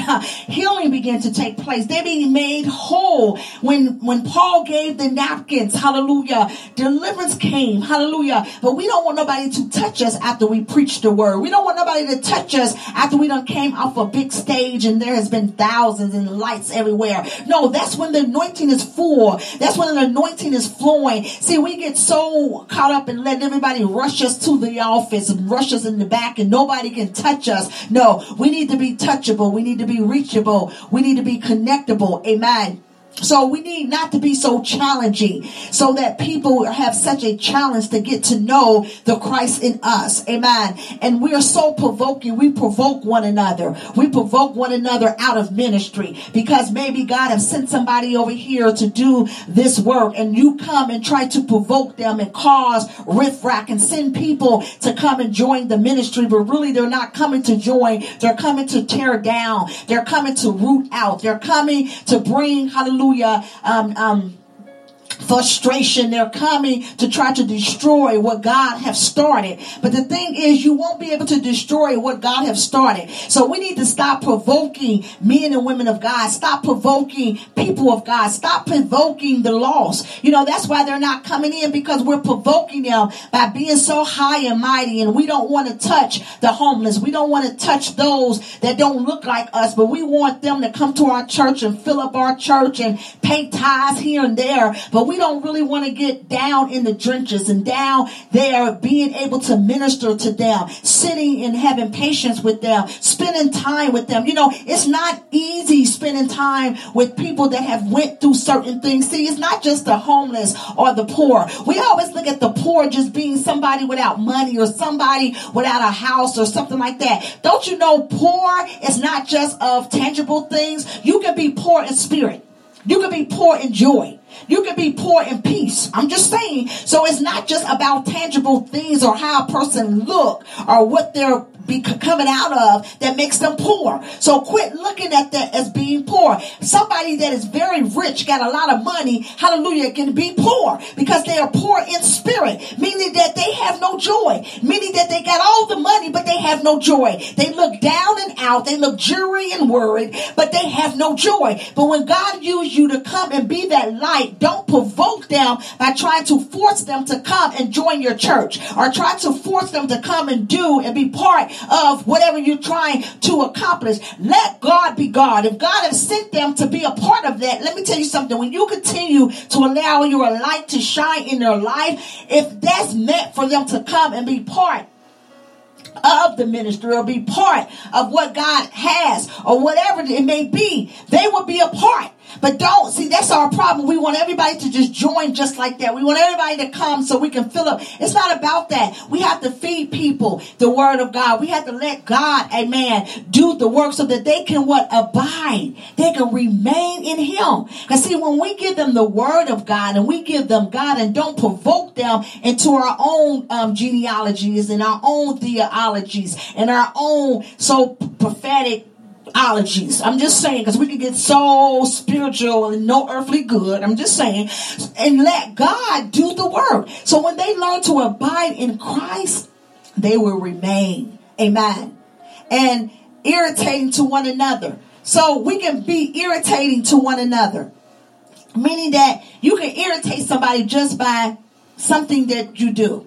healing began to take place. They being made whole. When when Paul gave the napkins, hallelujah, deliverance came, hallelujah. But we don't want nobody to touch us after we preach the word. We don't want nobody to touch us after we done came off a big stage and there has been thousands and lights everywhere. No, that's when the anointing is full. That's when the anointing is flowing. See, we get so caught up and let everybody rush us to the office and rush us in the back and nobody can touch us. No, we need to be touchable. We need to be reachable. We need to be connectable. Amen. So we need not to be so challenging so that people have such a challenge to get to know the Christ in us. Amen. And we are so provoking. We provoke one another. We provoke one another out of ministry because maybe God has sent somebody over here to do this work and you come and try to provoke them and cause riffraff and send people to come and join the ministry, but really they're not coming to join. They're coming to tear down. They're coming to root out. They're coming to bring, hallelujah, hallelujah, um, um, frustration. They're coming to try to destroy what God has started. But the thing is, you won't be able to destroy what God has started. So we need to stop provoking men and women of God. Stop provoking people of God. Stop provoking the lost. You know, that's why they're not coming in because we're provoking them by being so high and mighty. And we don't want to touch the homeless. We don't want to touch those that don't look like us, but we want them to come to our church and fill up our church and pay tithes here and there. But we don't really want to get down in the trenches and down there being able to minister to them, sitting and having patience with them, spending time with them. You know, it's not easy spending time with people that have went through certain things. See, it's not just the homeless or the poor. We always look at the poor just being somebody without money or somebody without a house or something like that. Don't you know poor is not just of tangible things? You can be poor in spirit. You can be poor in joy. You can be poor in peace. I'm just saying. So it's not just about tangible things or how a person look or what they're be coming out of that makes them poor. So quit looking at that as being poor. Somebody that is very rich, got a lot of money, hallelujah, can be poor because they are poor in spirit, meaning that they have no joy, meaning that they got all the money, but they have no joy. They look down and out, they look dreary and worried, but they have no joy. But when God used you to come and be that light, don't provoke them by trying to force them to come and join your church or try to force them to come and do and be part of whatever you're trying to accomplish. Let God be God. If God has sent them to be a part of that, let me tell you something. When you continue to allow your light to shine in their life, if that's meant for them to come and be part of the ministry or be part of what God has or whatever it may be, they will be a part. But don't see that's our problem. We want everybody to just join just like that. We want everybody to come so we can fill up. It's not about that. We have to feed people the word of God. We have to let God, amen, do the work so that they can what abide. They can remain in Him. Because see, when we give them the word of God and we give them God and don't provoke them into our own um, genealogies and our own theologies and our own so prophetic ologies. I'm just saying, because we can get so spiritual and no earthly good. I'm just saying, and let God do the work. So when they learn to abide in Christ, they will remain. Amen. And irritating to one another. So we can be irritating to one another. Meaning that you can irritate somebody just by something that you do.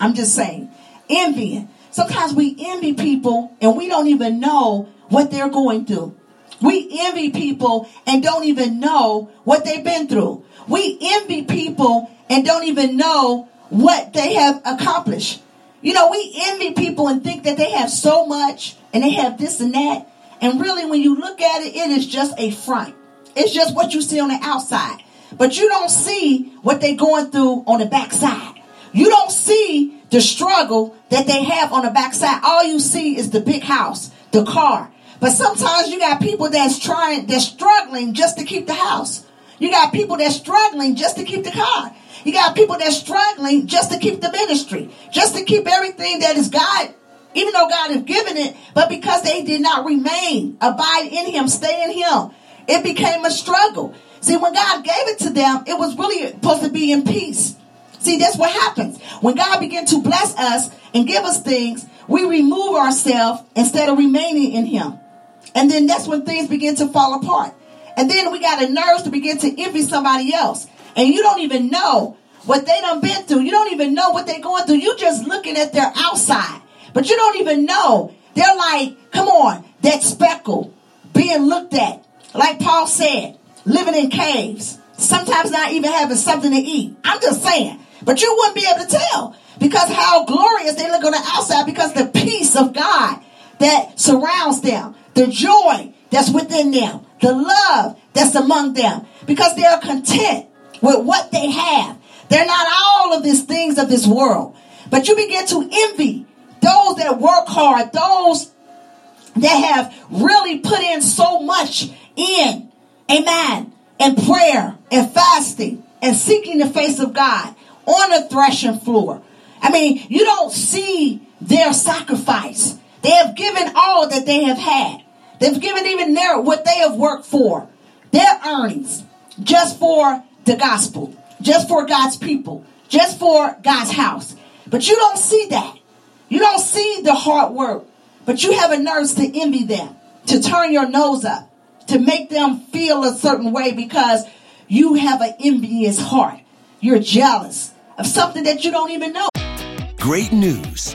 I'm just saying. Envying. Sometimes we envy people and we don't even know what they're going through. We envy people and don't even know what they've been through. We envy people and don't even know what they have accomplished. You know, we envy people and think that they have so much and they have this and that. And really, when you look at it, it is just a front. It's just what you see on the outside. But you don't see what they're going through on the backside. You don't see the struggle that they have on the backside. All you see is the big house, the car, but sometimes you got people that's trying, they're struggling just to keep the house. You got people that's struggling just to keep the car. You got people that's struggling just to keep the ministry, just to keep everything that is God, even though God has given it, but because they did not remain, abide in Him, stay in Him, it became a struggle. See, when God gave it to them, it was really supposed to be in peace. See, that's what happens. When God began to bless us and give us things, we remove ourselves instead of remaining in Him. And then that's when things begin to fall apart. And then we got a nerve to begin to envy somebody else. And you don't even know what they done been through. You don't even know what they're going through. You just looking at their outside. But you don't even know. They're like, come on, that speckle being looked at. Like Paul said, living in caves. Sometimes not even having something to eat. I'm just saying. But you wouldn't be able to tell because how glorious they look on the outside because the peace of God that surrounds them the joy that's within them, the love that's among them, because they are content with what they have. They're not all of these things of this world, but you begin to envy those that work hard, those that have really put in so much in, amen, and prayer and fasting and seeking the face of God on the threshing floor. I mean, you don't see their sacrifice. They have given all that they have had. They've given even their what they have worked for, their earnings, just for the gospel, just for God's people, just for God's house. But you don't see that. You don't see the hard work, but you have a nerve to envy them, to turn your nose up, to make them feel a certain way because you have an envious heart. You're jealous of something that you don't even know. Great news.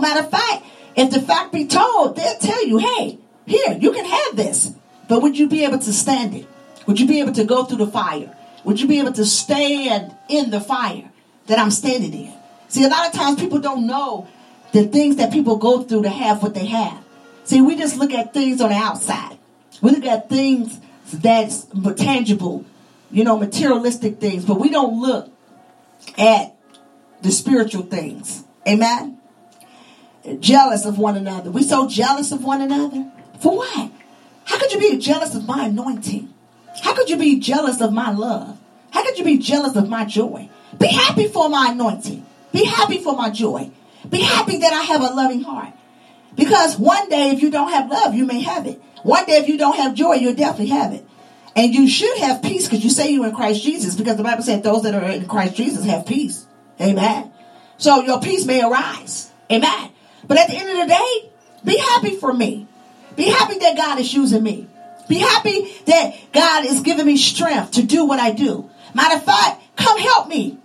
Matter of fact, if the fact be told, they'll tell you, hey, here, you can have this. But would you be able to stand it? Would you be able to go through the fire? Would you be able to stand in the fire that I'm standing in? See, a lot of times people don't know the things that people go through to have what they have. See, we just look at things on the outside. We look at things that's tangible, you know, materialistic things, but we don't look at the spiritual things. Amen? Jealous of one another. We so jealous of one another. For what? How could you be jealous of my anointing? How could you be jealous of my love? How could you be jealous of my joy? Be happy for my anointing. Be happy for my joy. Be happy that I have a loving heart. Because one day, if you don't have love, you may have it. One day, if you don't have joy, you'll definitely have it. And you should have peace because you say you're in Christ Jesus because the Bible said those that are in Christ Jesus have peace. Amen. So your peace may arise. Amen. But at the end of the day, be happy for me. Be happy that God is using me. Be happy that God is giving me strength to do what I do. Matter of fact, come help me.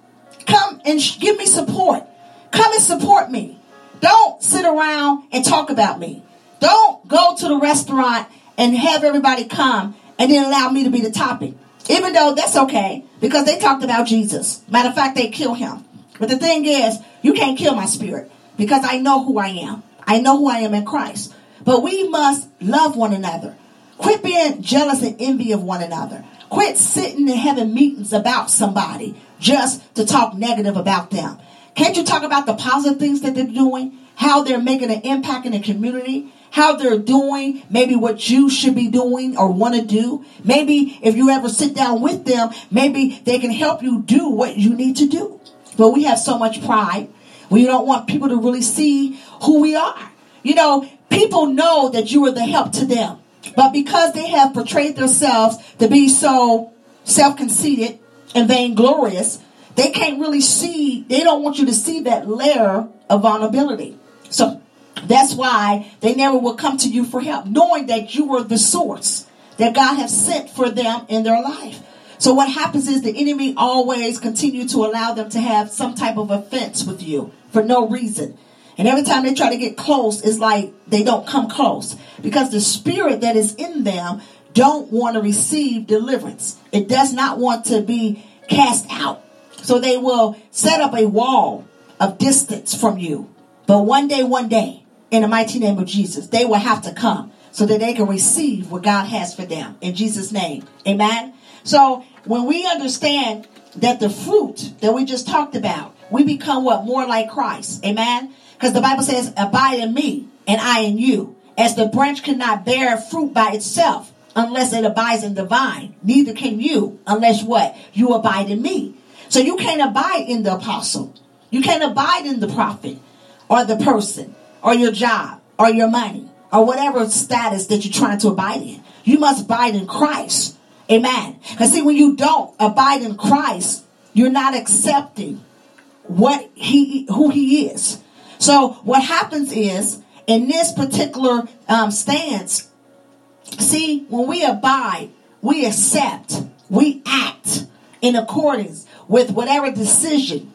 Come and give me support. Come and support me. Don't sit around and talk about me. Don't go to the restaurant and have everybody come and then allow me to be the topic. Even though that's okay because they talked about Jesus. Matter of fact, they kill him. But the thing is, you can't kill my spirit because I know who I am. I know who I am in Christ. But we must love one another. Quit being jealous and envy of one another. Quit sitting and having meetings about somebody just to talk negative about them. Can't you talk about the positive things that they're doing? How they're making an impact in the community? How they're doing maybe what you should be doing or want to do? Maybe if you ever sit down with them, maybe they can help you do what you need to do. But we have so much pride we don't want people to really see who we are. You know, people know that you are the help to them. But because they have portrayed themselves to be so self conceited and vainglorious, they can't really see, they don't want you to see that layer of vulnerability. So that's why they never will come to you for help, knowing that you are the source that God has sent for them in their life. So what happens is the enemy always continue to allow them to have some type of offense with you for no reason. And every time they try to get close, it's like they don't come close because the spirit that is in them don't want to receive deliverance. It does not want to be cast out. So they will set up a wall of distance from you. But one day, one day, in the mighty name of Jesus, they will have to come so that they can receive what God has for them. In Jesus' name. Amen. So when we understand that the fruit that we just talked about, we become what? More like Christ. Amen? Because the Bible says, abide in me and I in you. As the branch cannot bear fruit by itself unless it abides in the vine. Neither can you unless what? You abide in me. So you can't abide in the apostle. You can't abide in the prophet or the person or your job or your money or whatever status that you're trying to abide in. You must abide in Christ. Amen. Because see, when you don't abide in Christ, you're not accepting what he, who he is. So what happens is in this particular um, stance, see, when we abide, we accept, we act in accordance with whatever decision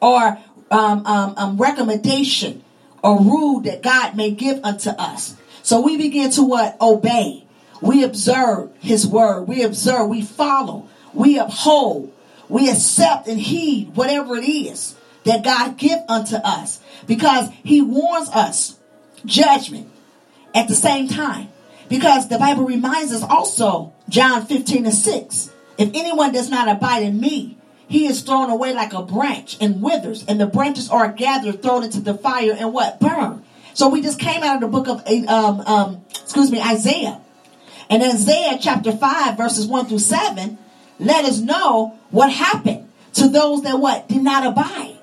or um, um, um, recommendation or rule that God may give unto us. So we begin to what? Obey. We observe his word. We observe, we follow, we uphold, we accept and heed whatever it is that God give unto us because he warns us judgment at the same time. Because the Bible reminds us also, John 15 and 6, if anyone does not abide in me, he is thrown away like a branch and withers, and the branches are gathered, thrown into the fire, and what? Burn. So we just came out of the book of, um, um, excuse me, Isaiah. And Isaiah chapter 5, verses 1 through 7, let us know what happened to those that what? Did not abide.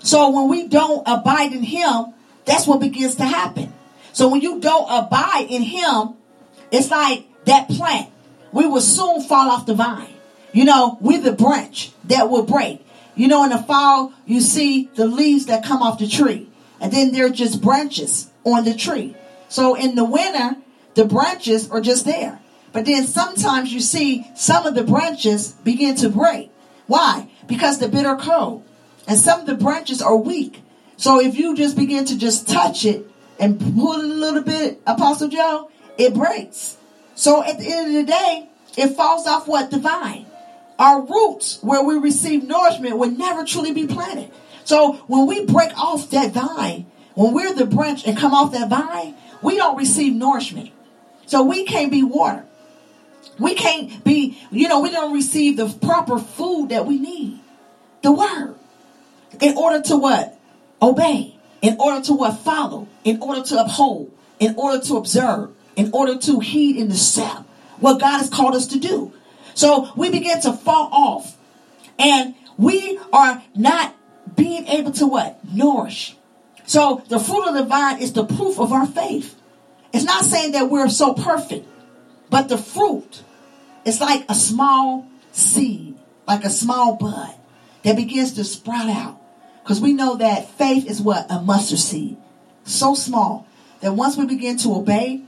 So when we don't abide in him, that's what begins to happen. So when you don't abide in him, it's like that plant. We will soon fall off the vine. You know, we're the branch that will break. You know, in the fall, you see the leaves that come off the tree. And then they're just branches on the tree. So in the winter, the branches are just there. But then sometimes you see some of the branches begin to break. Why? Because the bitter cold. And some of the branches are weak. So if you just begin to just touch it and pull it a little bit, Apostle Joe, it breaks. So at the end of the day, it falls off what? The vine. Our roots, where we receive nourishment, will never truly be planted. So when we break off that vine, when we're the branch and come off that vine, we don't receive nourishment. So we can't be water. We can't be, you know, we don't receive the proper food that we need. The word. In order to what? Obey. In order to what? Follow. In order to uphold. In order to observe. In order to heed and accept what God has called us to do. So we begin to fall off. And we are not being able to what? Nourish. So the fruit of the vine is the proof of our faith. It's not saying that we're so perfect, but the fruit is like a small seed, like a small bud that begins to sprout out. Because we know that faith is what? A mustard seed. So small that once we begin to obey,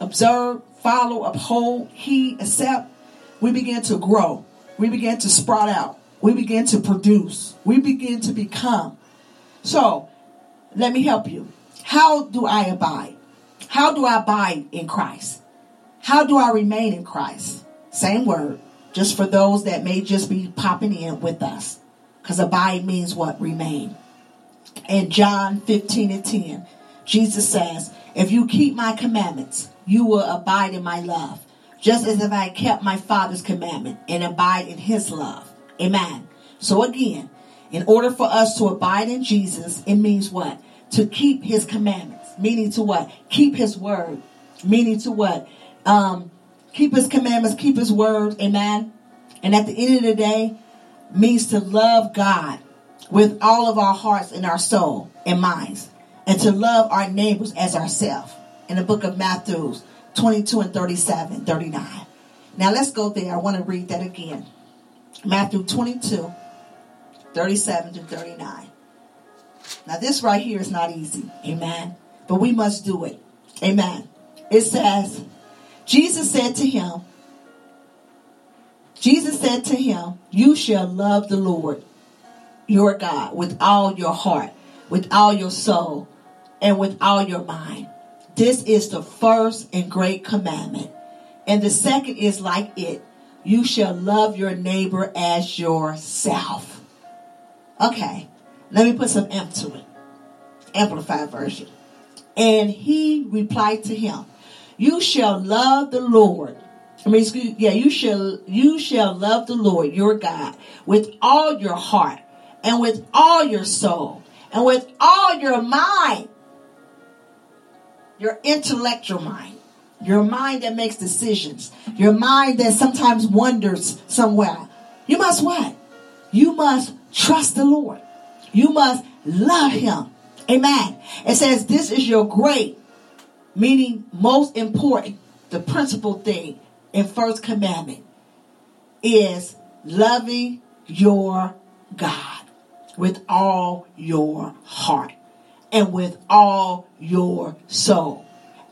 observe, follow, uphold, heed, accept, we begin to grow. We begin to sprout out. We begin to produce. We begin to become. So, let me help you. How do I abide? How do I abide in Christ? How do I remain in Christ? Same word, just for those that may just be popping in with us. Because abide means what? Remain. In John 15 and 10, Jesus says, If you keep my commandments, you will abide in my love, just as if I kept my Father's commandment and abide in his love. Amen. So again, in order for us to abide in Jesus, it means what? To keep his commandments. Meaning to what? Keep his word. Meaning to what? Um, keep his commandments, keep his word. Amen. And at the end of the day, means to love God with all of our hearts and our soul and minds. And to love our neighbors as ourselves. In the book of Matthew 22 and 37, 39. Now let's go there. I want to read that again. Matthew 22, 37 to 39. Now, this right here is not easy. Amen. But we must do it. Amen. It says, Jesus said to him, Jesus said to him, You shall love the Lord your God with all your heart, with all your soul, and with all your mind. This is the first and great commandment. And the second is like it you shall love your neighbor as yourself. Okay, let me put some M to it. Amplified version. And he replied to him, You shall love the Lord. I mean, excuse, yeah, you shall you shall love the Lord your God with all your heart and with all your soul and with all your mind, your intellectual mind, Your mind that makes decisions. Your mind that sometimes wanders somewhere. You must what? You must trust the Lord. You must love him. Amen. It says this is your great, meaning most important, the principal thing in first commandment is loving your God with all your heart and with all your soul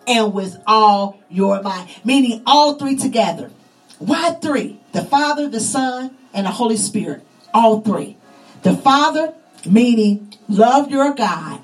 and with all your mind. Meaning all three together. Why three? The Father, the Son, and the Holy Spirit. All three. The Father, meaning love your God.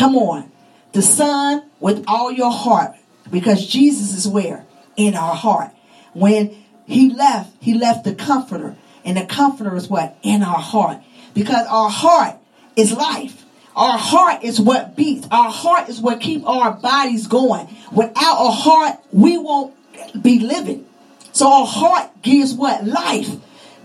Come on. The Son with all your heart. Because Jesus is where? In our heart. When he left, he left the comforter. And the comforter is what? In our heart. Because our heart is life. Our heart is what beats. Our heart is what keep our bodies going. Without a heart, we won't be living. So our heart gives what? Life.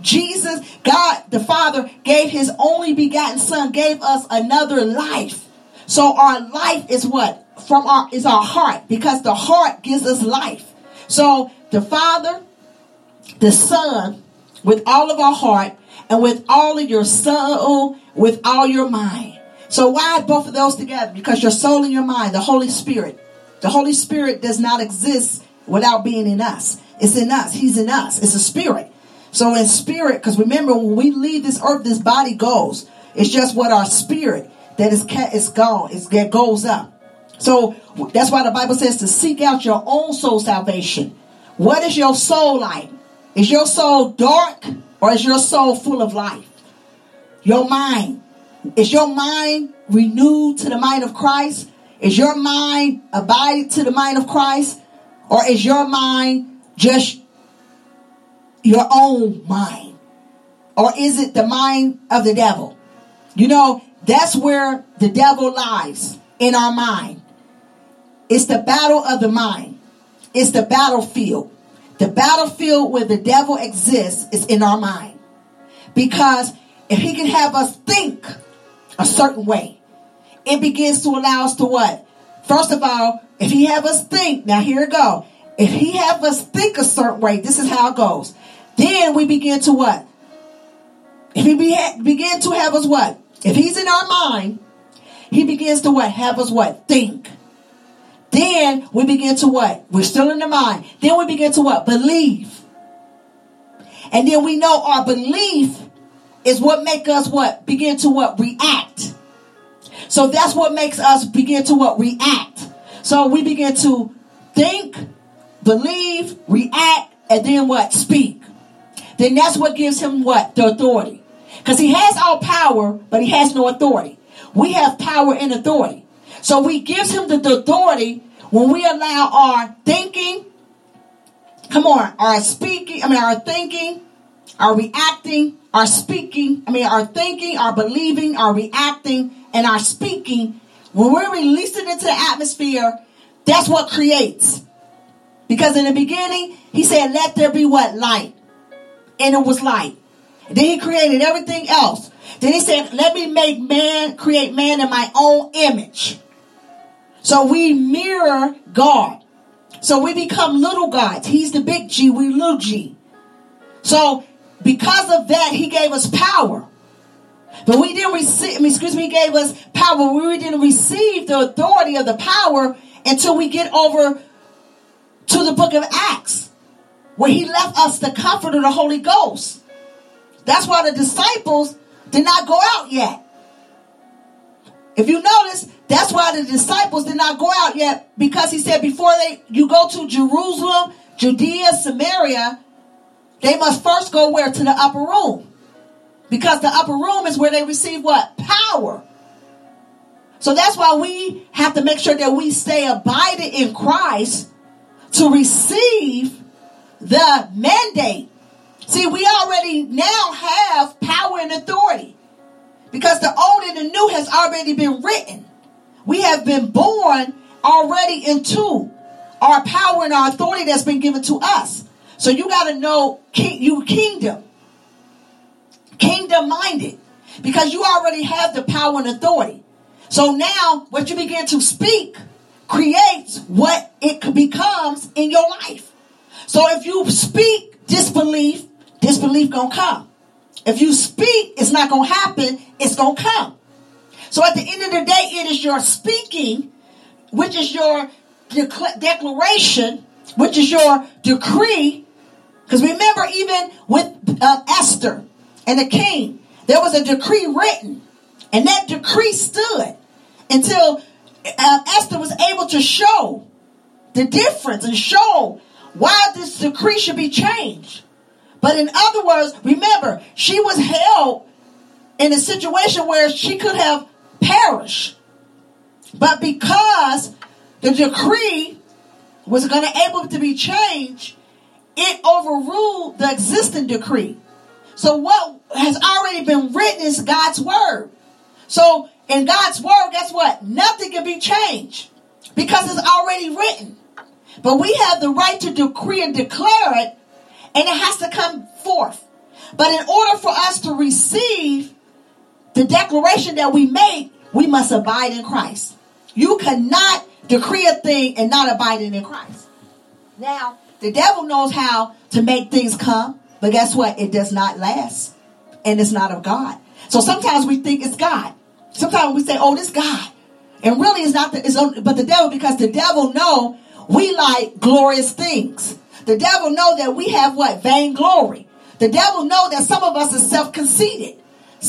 Jesus, God the Father gave his only begotten son, gave us another life. So our life is what? From our is our heart because the heart gives us life. So the Father, the Son, with all of our heart and with all of your soul, with all your mind. So why both of those together? Because your soul and your mind, the Holy Spirit. The Holy Spirit does not exist without being in us. It's in us. He's in us. It's a spirit. So in spirit, because remember when we leave this earth, this body goes. It's just what our spirit that is is gone. It's, it goes up. So that's why the Bible says to seek out your own soul salvation. What is your soul like? Is your soul dark or is your soul full of life? Your mind. Is your mind renewed to the mind of Christ? Is your mind abided to the mind of Christ? Or is your mind just your own mind? Or is it the mind of the devil? You know, that's where the devil lies in our mind. It's the battle of the mind. It's the battlefield. The battlefield where the devil exists is in our mind. Because if he can have us think a certain way, it begins to allow us to what? First of all, if he have us think, now here it go. If he have us think a certain way, this is how it goes. Then we begin to what? If he be, begin to have us what? If he's in our mind, he begins to what? Have us what? Think. Then we begin to what? We're still in the mind. Then we begin to what? Believe. And then we know our belief is what make us what? Begin to what? React. So that's what makes us begin to what? React. So we begin to think, believe, react, and then what? Speak. Then that's what gives him what? The authority. Because he has all power, but he has no authority. We have power and authority. So we gives him the, the authority when we allow our thinking, come on, our speaking, I mean our thinking, our reacting, our speaking, I mean our thinking, our believing, our reacting, and our speaking, when we're releasing it into the atmosphere, that's what creates. Because in the beginning, he said, let there be what? Light. And it was light. Then he created everything else. Then he said, let me make man, create man in my own image. So we mirror God. So we become little gods. He's the big G, we little g. So because of that, he gave us power. But we didn't receive, excuse me, he gave us power. We didn't receive the authority of the power until we get over to the book of Acts, where he left us the comfort of the Holy Ghost. That's why the disciples did not go out yet. If you notice, that's why the disciples did not go out yet because he said before they you go to Jerusalem, Judea, Samaria, they must first go where to the upper room. Because the upper room is where they receive what? Power. So that's why we have to make sure that we stay abided in Christ to receive the mandate See, we already now have power and authority because the old and the new has already been written. We have been born already into our power and our authority that's been given to us. So you got to know king, you kingdom, kingdom minded, because you already have the power and authority. So now, what you begin to speak, creates what it becomes in your life. So if you speak disbelief, disbelief gonna come. If you speak, it's not gonna happen, it's gonna come. So at the end of the day, it is your speaking, which is your declaration, which is your decree. Because remember, even with uh, Esther and the king, there was a decree written, and that decree stood until uh, Esther was able to show the difference and show why this decree should be changed. But in other words, remember, she was held in a situation where she could have perished. But because the decree was going to able to be changed, it overruled the existing decree. So what has already been written is God's word. So in God's word, guess what? Nothing can be changed because it's already written. But we have the right to decree and declare it, and it has to come forth. But in order for us to receive the declaration that we make, we must abide in Christ. You cannot decree a thing and not abiding in Christ. Now, the devil knows how to make things come, but guess what? It does not last. And it's not of God. So sometimes we think it's God. Sometimes we say, oh, this God. And really it's not the, it's but the devil, because the devil know we like glorious things. The devil know that we have what? Vainglory. The devil know that some of us are self-conceited.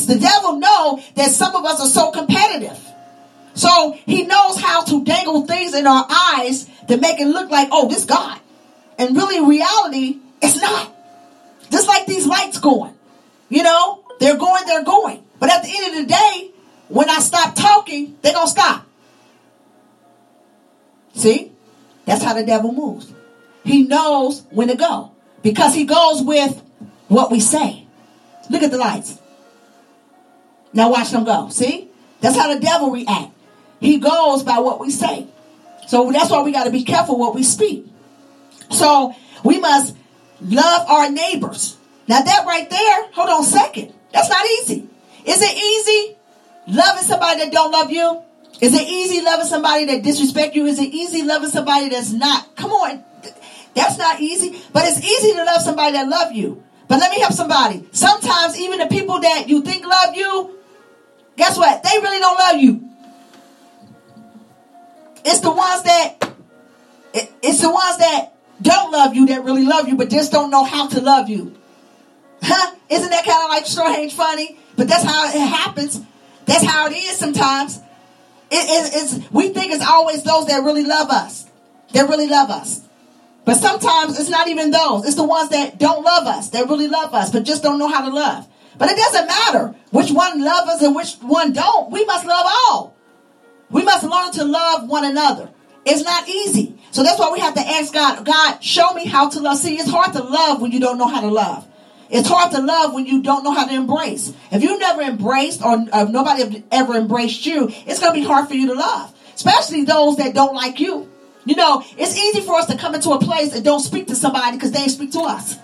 The devil know that some of us are so competitive. So he knows how to dangle things in our eyes to make it look like, oh, this God. And really, reality, it's not. Just like these lights going. You know, they're going, they're going. But at the end of the day, when I stop talking, they're going to stop. See? That's how the devil moves. He knows when to go because he goes with what we say. Look at the lights. Now watch them go. See? That's how the devil react. He goes by what we say. So that's why we got to be careful what we speak. So we must love our neighbors. Now that right there, hold on a second. That's not easy. Is it easy loving somebody that don't love you? Is it easy loving somebody that disrespect you? Is it easy loving somebody that's not? Come on. That's not easy. But it's easy to love somebody that love you. But let me help somebody. Sometimes even the people that you think love you, guess what? They really don't love you. It's the ones that it's the ones that don't love you that really love you, but just don't know how to love you. Huh? Isn't that kind of like strange funny? But that's how it happens. That's how it is sometimes. It, it, it's, we think it's always those that really love us. That really love us. But sometimes it's not even those. It's the ones that don't love us, that really love us, but just don't know how to love. But it doesn't matter which one love us and which one don't. We must love all. We must learn to love one another. It's not easy. So that's why we have to ask God, God, show me how to love. See, it's hard to love when you don't know how to love. It's hard to love when you don't know how to embrace. If you never embraced or uh, nobody ever embraced you, it's going to be hard for you to love, especially those that don't like you. You know, it's easy for us to come into a place and don't speak to somebody because they ain't speak to us.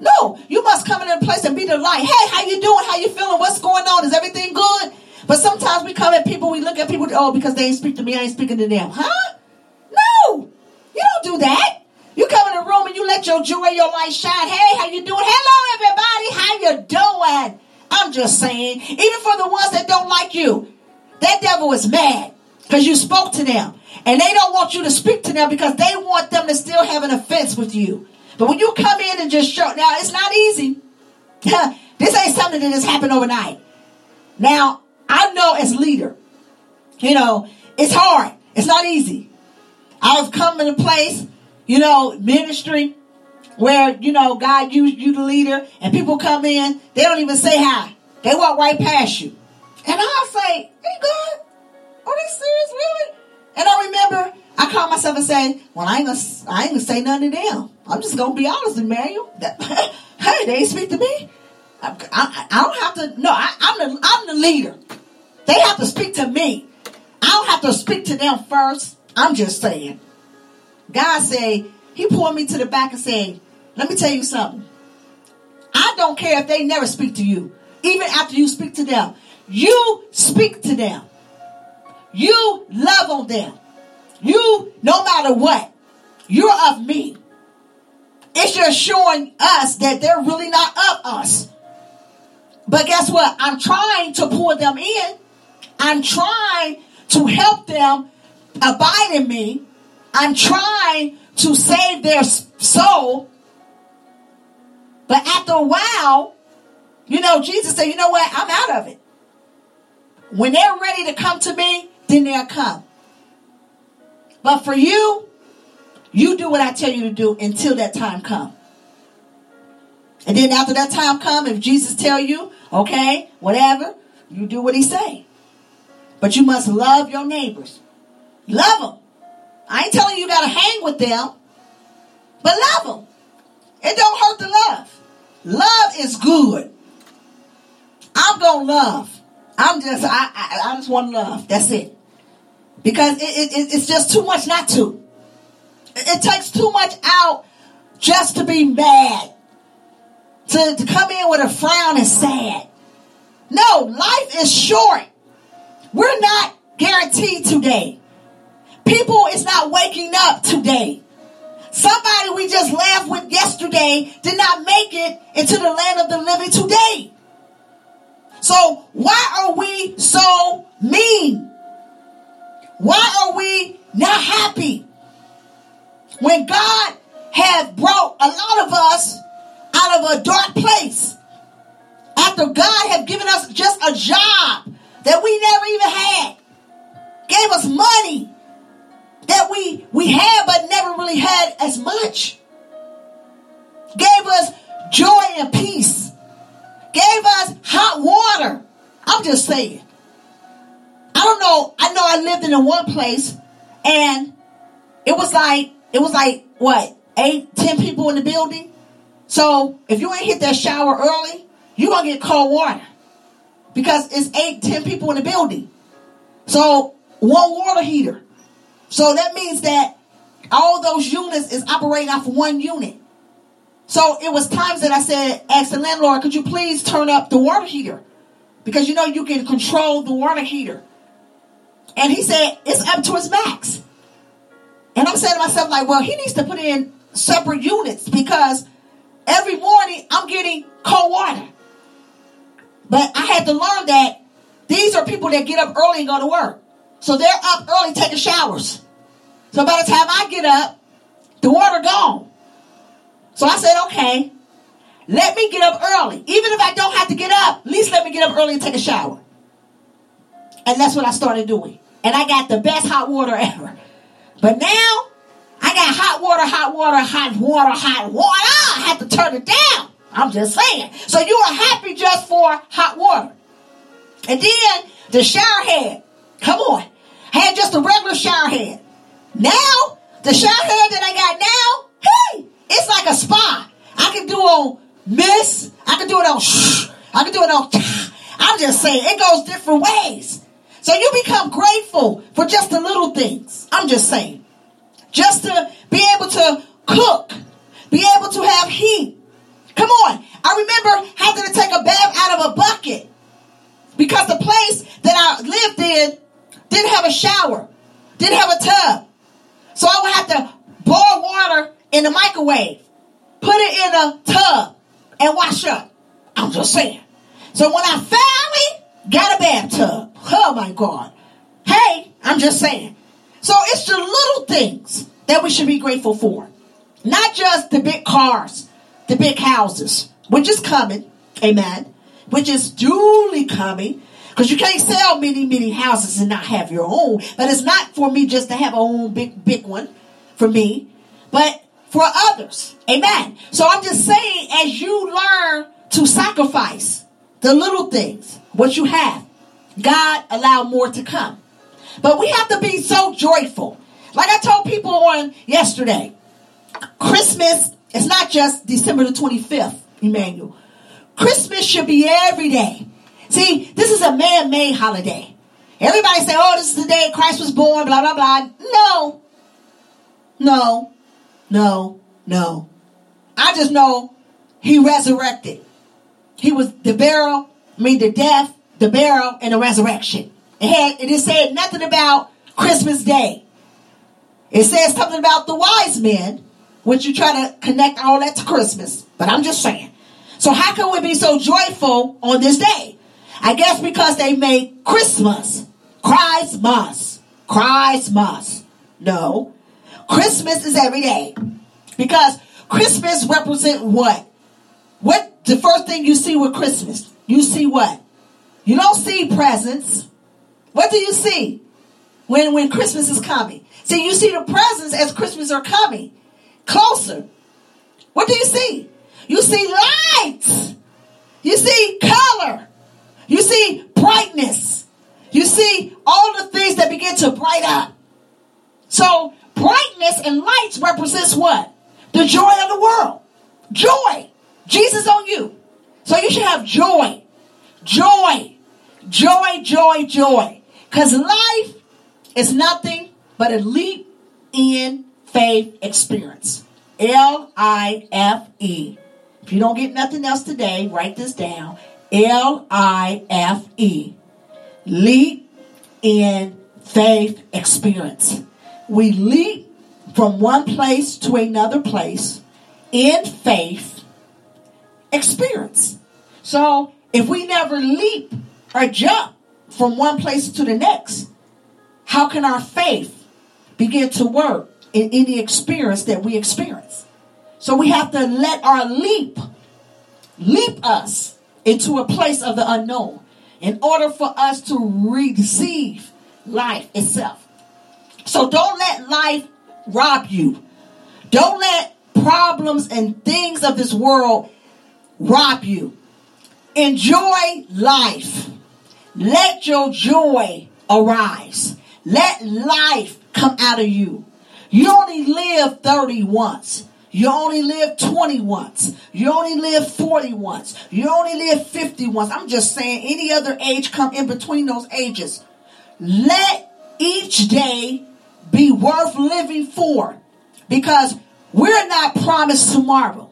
No, you must come into a place and be the light. Hey, how you doing? How you feeling? What's going on? Is everything good? But sometimes we come at people, we look at people, oh, because they ain't speak to me, I ain't speaking to them. Huh? No, you don't do that. You come in a room and you let your joy, your light shine. Hey, how you doing? Hello, everybody. How you doing? I'm just saying, even for the ones that don't like you, that devil is mad because you spoke to them. And they don't want you to speak to them because they want them to still have an offense with you. But when you come in and just show, now it's not easy. this ain't something that just happened overnight. Now, I know as leader, you know, it's hard. It's not easy. I've come in a place, you know, ministry where, you know, God used you the leader and people come in, they don't even say hi. They walk right past you. And I'll say, hey God, are they serious really? And I remember I caught myself and say, well, I ain't gonna, I ain't gonna say nothing to them. I'm just gonna be honest with Mario. That, hey, they ain't speak to me. I, I, I don't have to, no, I, I'm the, I'm the leader. They have to speak to me. I don't have to speak to them first. I'm just saying. God say, he pulled me to the back and said, let me tell you something. I don't care if they never speak to you. Even after you speak to them. You speak to them. You love on them. you, no matter what, you're of me. It's just showing us that they're really not of us. But guess what? I'm trying to pull them in. I'm trying to help them abide in me. I'm trying to save their soul. But after a while, you know, Jesus said, you know what? I'm out of it. When they're ready to come to me, then they'll come. But for you, you do what I tell you to do until that time come. And then after that time come, if Jesus tell you, okay, whatever, you do what he say. But you must love your neighbors. Love them. I ain't telling you you got to hang with them, but love them. It don't hurt to love. Love is good. I'm gonna love. I'm just I I, I just want to love. That's it. Because it, it, it's just too much not to. It, takes too much out just to be mad. To, to come in with a frown and sad. No, life is short. We're not guaranteed today. People is not waking up today. Somebody we just laughed with yesterday did not make it into the land of the living today. So why are we so mean? Why are we not happy? When God had brought a lot of us out of a dark place. After God had given us just a job that we never even had. Gave us money that we we had but never really had as much. Gave us joy and peace. Gave us hot water. I'm just saying. I don't know. I know I lived in a one place and it was like, it was like, what, eight, ten people in the building? So if you ain't hit that shower early, you're going to get cold water because it's eight, ten people in the building. So one water heater. So that means that all those units is operating off one unit. So it was times that I said, ask the landlord, could you please turn up the water heater? Because you know you can control the water heater. And he said, it's up to its max. And I'm saying to myself, like, well, he needs to put in separate units because every morning I'm getting cold water. But I had to learn that these are people that get up early and go to work. So they're up early taking showers. So by the time I get up, the water gone. So I said, okay, let me get up early. Even if I don't have to get up, at least let me get up early and take a shower. And that's what I started doing. And I got the best hot water ever. But now, I got hot water, hot water, hot water, hot water. I have to turn it down. I'm just saying. So you are happy just for hot water. And then the shower head. Come on. Had just a regular shower head. Now, the shower head that I got now, hey, it's like a spa. I can do on miss. I can do it on shh. I can do it on. I'm just saying, it goes different ways. So you become grateful for just the little things. I'm just saying. Just to be able to cook, be able to have heat. Come on. I remember having to take a bath out of a bucket because the place that I lived in didn't have a shower, didn't have a tub. So I would have to boil water in the microwave, put it in a tub, and wash up. I'm just saying. So when I finally got a bathtub. Oh my God. Hey, I'm just saying. So it's the little things that we should be grateful for. Not just the big cars, the big houses, which is coming. Amen. Which is duly coming. Because you can't sell many, many houses and not have your own. But it's not for me just to have a own big, big one for me, but for others. Amen. So I'm just saying, as you learn to sacrifice the little things, what you have. God allowed more to come. But we have to be so joyful. Like I told people on yesterday, Christmas is not just December the 25th, Emmanuel. Christmas should be every day. See, this is a man-made holiday. Everybody say, oh, this is the day Christ was born, blah, blah, blah. No. No. No. No. I just know he resurrected. He was the burial, I mean, the death, the burial, and the resurrection. It had, it said nothing about Christmas Day. It says something about the wise men, which you try to connect all that to Christmas. But I'm just saying. So how can we be so joyful on this day? I guess because they made Christmas. Christmas. Christmas. No. Christmas is every day. Because Christmas represent what? What the first thing you see with Christmas? You see what? You don't see presents. What do you see when, when Christmas is coming? See, you see the presents as Christmas are coming closer. What do you see? You see lights. You see color. You see brightness. You see all the things that begin to bright up. So brightness and lights represents what? The joy of the world. Joy. Jesus on you. So you should have joy. Joy. Joy, joy, joy. Because life is nothing but a leap in faith experience. L I F E. If you don't get nothing else today, write this down. L I F E. Leap in faith experience. We leap from one place to another place in faith experience. So if we never leap or jump from one place to the next, how can our faith begin to work in any experience that we experience? So we have to let our leap leap us into a place of the unknown in order for us to receive life itself. So don't let life rob you. Don't let problems and things of this world rob you. Enjoy life. Let your joy arise. Let life come out of you. You only live 30 once. You only live 20 once. You only live 40 once. You only live 50 once. I'm just saying any other age come in between those ages. Let each day be worth living for because we're not promised tomorrow.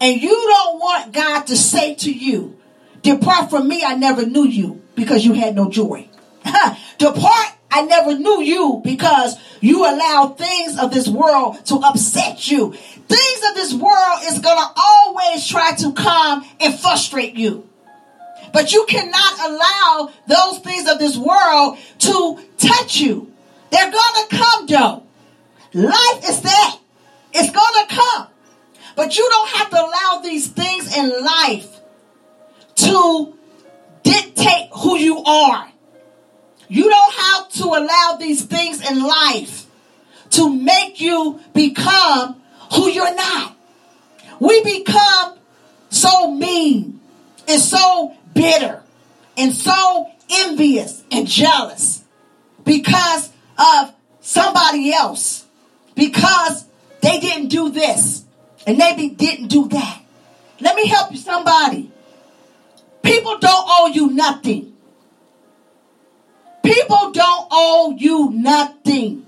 And you don't want God to say to you, Depart from me, I never knew you because you had no joy. Depart I never knew you because you allow things of this world to upset you. Things of this world is going to always try to come and frustrate you. But you cannot allow those things of this world to touch you. They're going to come though. Life is that. It's going to come. But you don't have to allow these things in life to dictate who you are. You don't have to allow these things in life to make you become who you're not. We become so mean and so bitter and so envious and jealous because of somebody else, because they didn't do this and they didn't do that. Let me help you, somebody. People don't owe you nothing. People don't owe you nothing.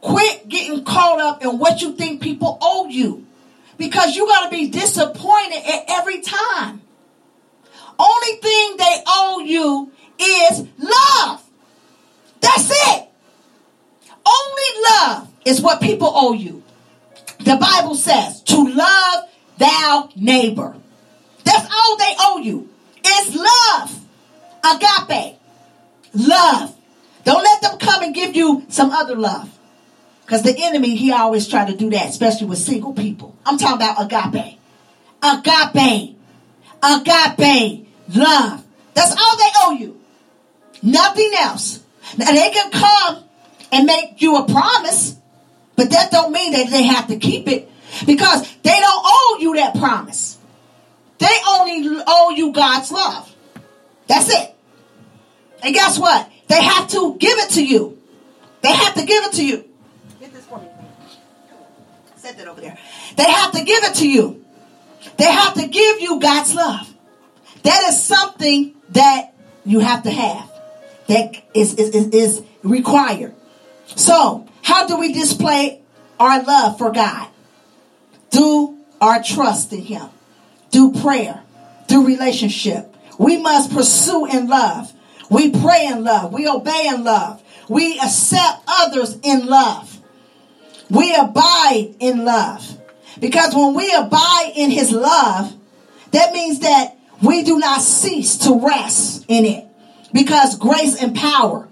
Quit getting caught up in what you think people owe you. Because you're going to be disappointed at every time. Only thing they owe you is love. That's it. Only love is what people owe you. The Bible says to love thou neighbor. That's all they owe you. It's love. Agape. Love. Don't let them come and give you some other love. Because the enemy, he always try to do that, especially with single people. I'm talking about agape. Agape. Agape. Love. That's all they owe you. Nothing else. Now they can come and make you a promise, but that don't mean that they have to keep it because they don't owe you that promise. They only owe you God's love. That's it. And guess what? They have to give it to you. They have to give it to you. Get this for me. Set that over there. They have to give it to you. They have to give you God's love. That is something that you have to have. That is, is, is, is required. So, how do we display our love for God? Through our trust in Him, through prayer, through relationship. We must pursue in love we pray in love. We obey in love. we accept others in love. We abide in love. Because when we abide in his love, that means that we do not cease to rest in it because grace and power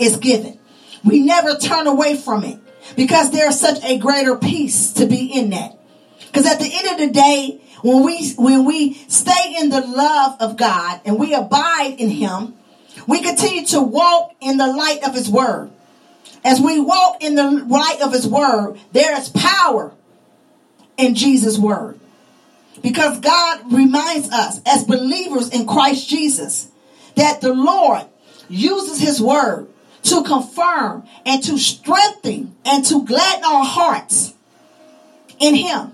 is given. We never turn away from it because there's such a greater peace to be in that. Because at the end of the day, when we when we stay in the love of God and we abide in him, we continue to walk in the light of his word. As we walk in the light of his word, there is power in Jesus' word. Because God reminds us as believers in Christ Jesus that the Lord uses his word to confirm and to strengthen and to gladden our hearts in him.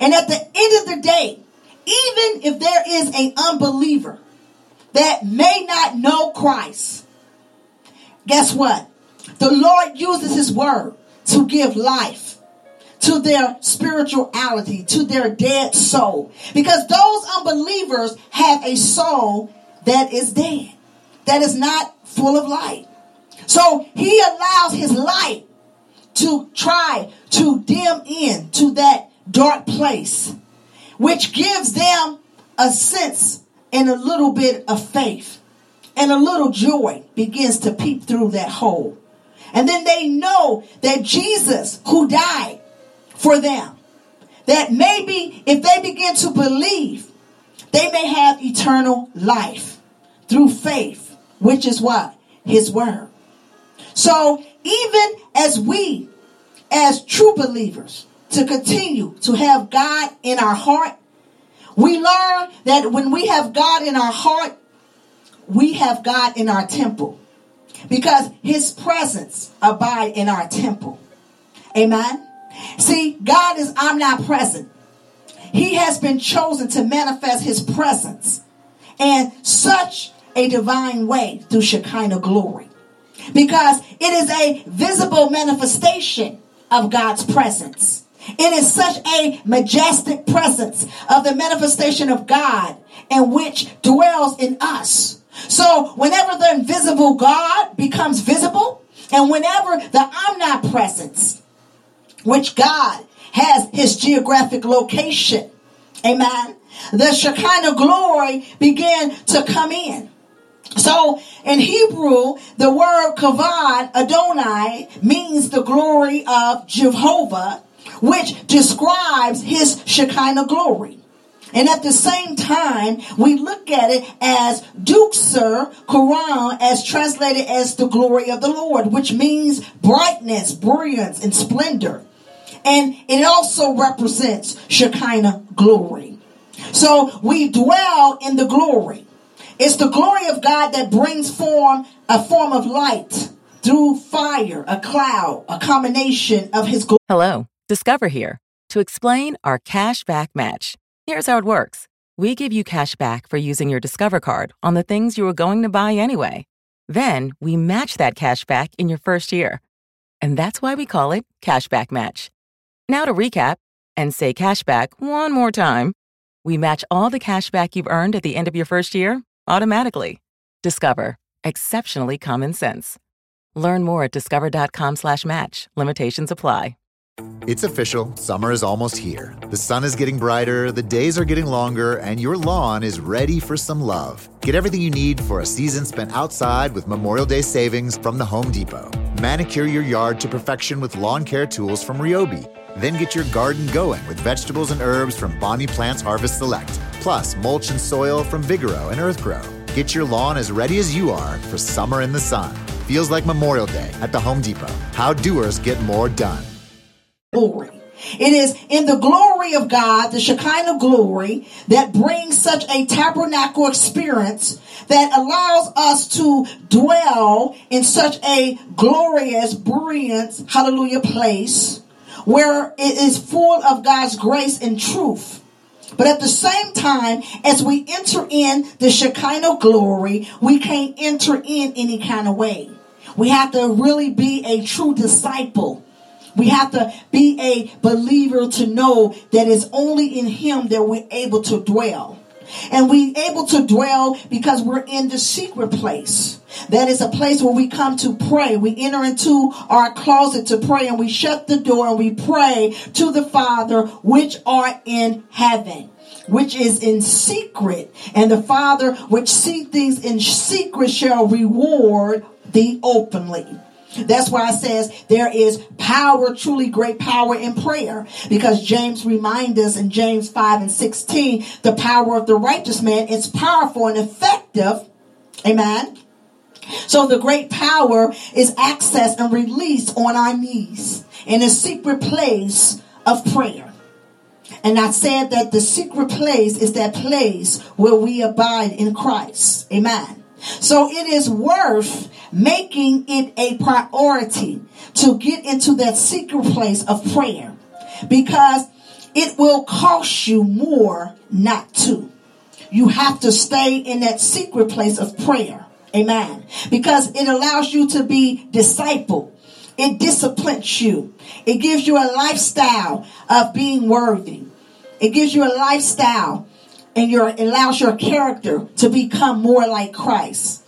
And at the end of the day, even if there is an unbeliever that may not know Christ, guess what? The Lord uses his word to give life to their spirituality, to their dead soul. Because those unbelievers have a soul that is dead, that is not full of light. So he allows his light to try to dim in to that dark place, which gives them a sense and a little bit of faith and a little joy begins to peep through that hole. And then they know that Jesus, who died for them, that maybe if they begin to believe, they may have eternal life through faith, which is what? His word. So even as we, as true believers, to continue to have God in our heart, we learn that when we have God in our heart, we have God in our temple because his presence abide in our temple. Amen. See, God is omnipresent. He has been chosen to manifest his presence in such a divine way through Shekinah glory. Because it is a visible manifestation of God's presence. It is such a majestic presence of the manifestation of God in which dwells in us. So whenever the invisible God becomes visible, and whenever the omnipresence, which God has his geographic location, amen, the Shekinah glory began to come in. So in Hebrew, the word kavod, Adonai, means the glory of Jehovah, which describes his Shekinah glory. And at the same time, we look at it as Duxer Quran, as translated as the glory of the Lord, which means brightness, brilliance, and splendor. And it also represents Shekinah glory. So we dwell in the glory. It's the glory of God that brings form a form of light through fire, a cloud, a combination of his glory. Hello, Discover here to explain our cash back match. Here's how it works. We give you cash back for using your Discover card on the things you were going to buy anyway. Then we match that cash back in your first year. And that's why we call it Cashback Match. Now to recap and say cashback one more time. We match all the cash back you've earned at the end of your first year automatically. Discover. Exceptionally common sense. Learn more at discover.com slash match. Limitations apply. It's official. Summer is almost here. The sun is getting brighter, the days are getting longer, and your lawn is ready for some love. Get everything you need for a season spent outside with Memorial Day savings from the Home Depot. Manicure your yard to perfection with lawn care tools from Ryobi. Then get your garden going with vegetables and herbs from Bonnie Plants Harvest Select, plus mulch and soil from Vigoro and Earthgro. Get your lawn as ready as you are for summer in the sun. Feels like Memorial Day at the Home Depot. How doers get more done. Glory. It is in the glory of God, the Shekinah glory, that brings such a tabernacle experience that allows us to dwell in such a glorious, brilliant, hallelujah place where it is full of God's grace and truth. But at the same time, as we enter in the Shekinah glory, we can't enter in any kind of way. We have to really be a true disciple. We have to be a believer to know that it's only in Him that we're able to dwell. And we able to dwell because we're in the secret place. That is a place where we come to pray. We enter into our closet to pray and we shut the door and we pray to the Father which art in heaven which is in secret, and the Father which see things in secret shall reward thee openly. That's why it says there is power, truly great power in prayer. Because James reminds us in James 5 and 16, the power of the righteous man is powerful and effective. Amen. So the great power is accessed and released on our knees in a secret place of prayer. And I said that the secret place is that place where we abide in Christ. Amen. So it is worth making it a priority to get into that secret place of prayer because it will cost you more not to. You have to stay in that secret place of prayer. Amen. Because it allows you to be discipled. It disciplines you. It gives you a lifestyle of being worthy. It gives you a lifestyle and your allows your character to become more like Christ.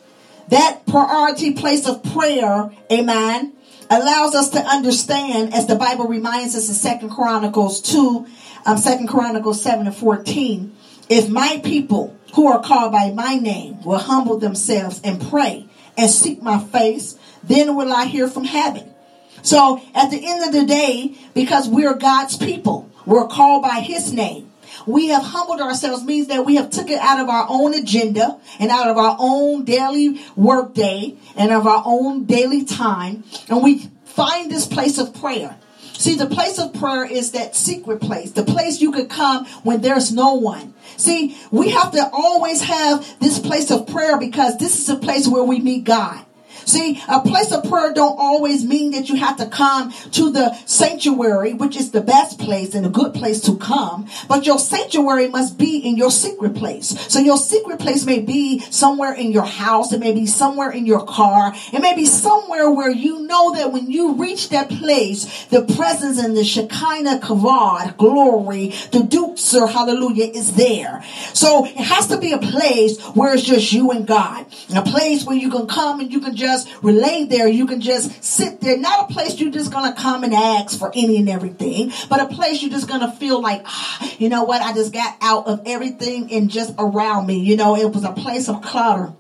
That priority place of prayer, amen, allows us to understand, as the Bible reminds us in Second Chronicles 2, um, 2 Chronicles 7 and 14, if my people who are called by my name will humble themselves and pray and seek my face, then will I hear from heaven. So at the end of the day, because we're God's people, we're called by his name we have humbled ourselves means that we have took it out of our own agenda and out of our own daily work day and of our own daily time. And we find this place of prayer. See, the place of prayer is that secret place, the place you could come when there's no one. See, we have to always have this place of prayer because this is a place where we meet God. See, a place of prayer don't always mean that you have to come to the sanctuary, which is the best place and a good place to come. But your sanctuary must be in your secret place. So your secret place may be somewhere in your house. It may be somewhere in your car. It may be somewhere where you know that when you reach that place, the presence and the Shekinah Kavod glory, the Duxer, hallelujah, is there. So it has to be a place where it's just you and God. And a place where you can come and you can just just relay there. You can just sit there. Not a place you're just going to come and ask for any and everything, but a place you're just going to feel like, ah, you know what? I just got out of everything and just around me. You know, it was a place of clutter.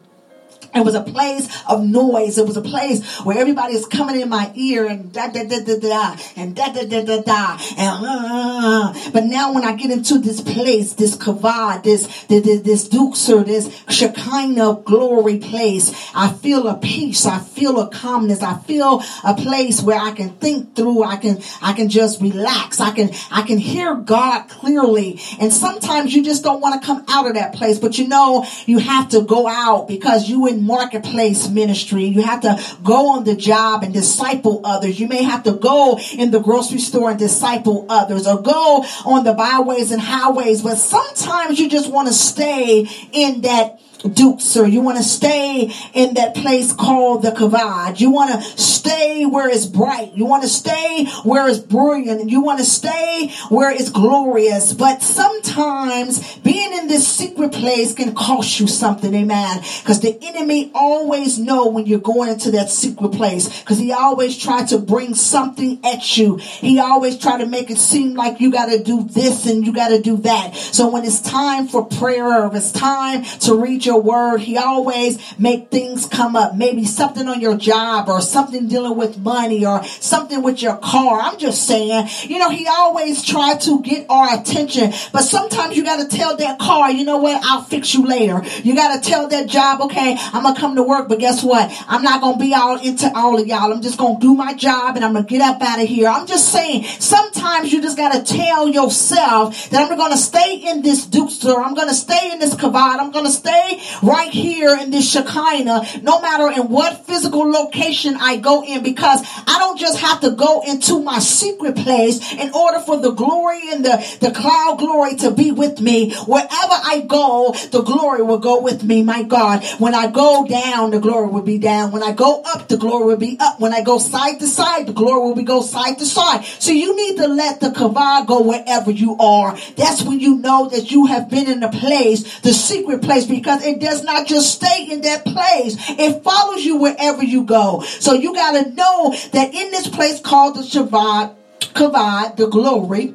It was a place of noise. It was a place where everybody is coming in my ear and da da da da da and da da da da da and uh, but now when I get into this place, this kavod, this this this duxer, this shekinah glory place, I feel a peace. I feel a calmness. I feel a place where I can think through. I can I can just relax. I can I can hear God clearly. And sometimes you just don't want to come out of that place, but you know you have to go out because you in marketplace ministry. You have to go on the job and disciple others. You may have to go in the grocery store and disciple others or go on the byways and highways. But sometimes you just want to stay in that Dukes, or you want to stay in that place called the Kavod. You want to stay where it's bright. You want to stay where it's brilliant. You want to stay where it's glorious. But sometimes being in this secret place can cost you something, amen. Because the enemy always know when you're going into that secret place. Because he always try to bring something at you. He always try to make it seem like you got to do this and you got to do that. So when it's time for prayer, or it's time to read your word. He always make things come up. Maybe something on your job or something dealing with money or something with your car. I'm just saying, you know, he always try to get our attention. But sometimes you got to tell that car, you know what? I'll fix you later. You got to tell that job, okay, I'm going to come to work, but guess what? I'm not going to be all into all of y'all. I'm just going to do my job and I'm going to get up out of here. I'm just saying, sometimes you just got to tell yourself that I'm going to stay in this Dukester. I'm going to stay in this Kavod. I'm going to stay right here in this Shekinah, no matter in what physical location I go in, because I don't just have to go into my secret place in order for the glory and the, the cloud glory to be with me. Wherever I go, the glory will go with me, my God. When I go down, the glory will be down. When I go up, the glory will be up. When I go side to side, the glory will be go side to side. So you need to let the kavod go wherever you are. That's when you know that you have been in a place, the secret place, because it does not just stay in that place. It follows you wherever you go. So you got to know that in this place called the Shabbat, Kavod, the glory,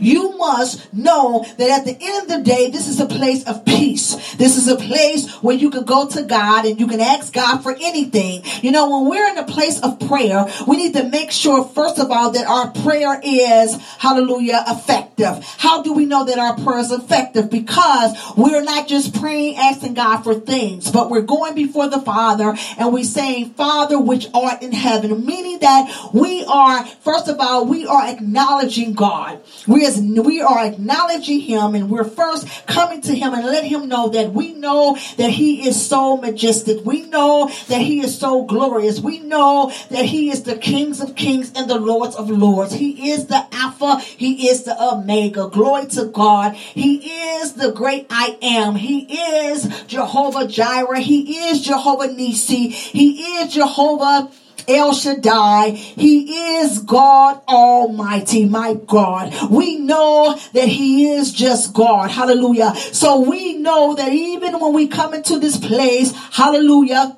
you must know that at the end of the day, this is a place of peace. This is a place where you can go to God and you can ask God for anything. You know, when we're in a place of prayer, we need to make sure, first of all, that our prayer is, hallelujah, effective. How do we know that our prayer is effective? Because we're not just praying, asking God for things, but we're going before the Father and we're saying, Father, which art in heaven, meaning that we are, first of all, we are acknowledging God. We, as, we are acknowledging him and we're first coming to him and let him know that we know that he is so majestic. We know that he is so glorious. We know that he is the kings of kings and the lords of lords. He is the Alpha. He is the Omega. Glory to God. He is the great I am. He is Jehovah Jireh. He is Jehovah Nisi. He is Jehovah El Shaddai. He is God Almighty, my God. We know that He is just God. Hallelujah. So we know that even when we come into this place, hallelujah,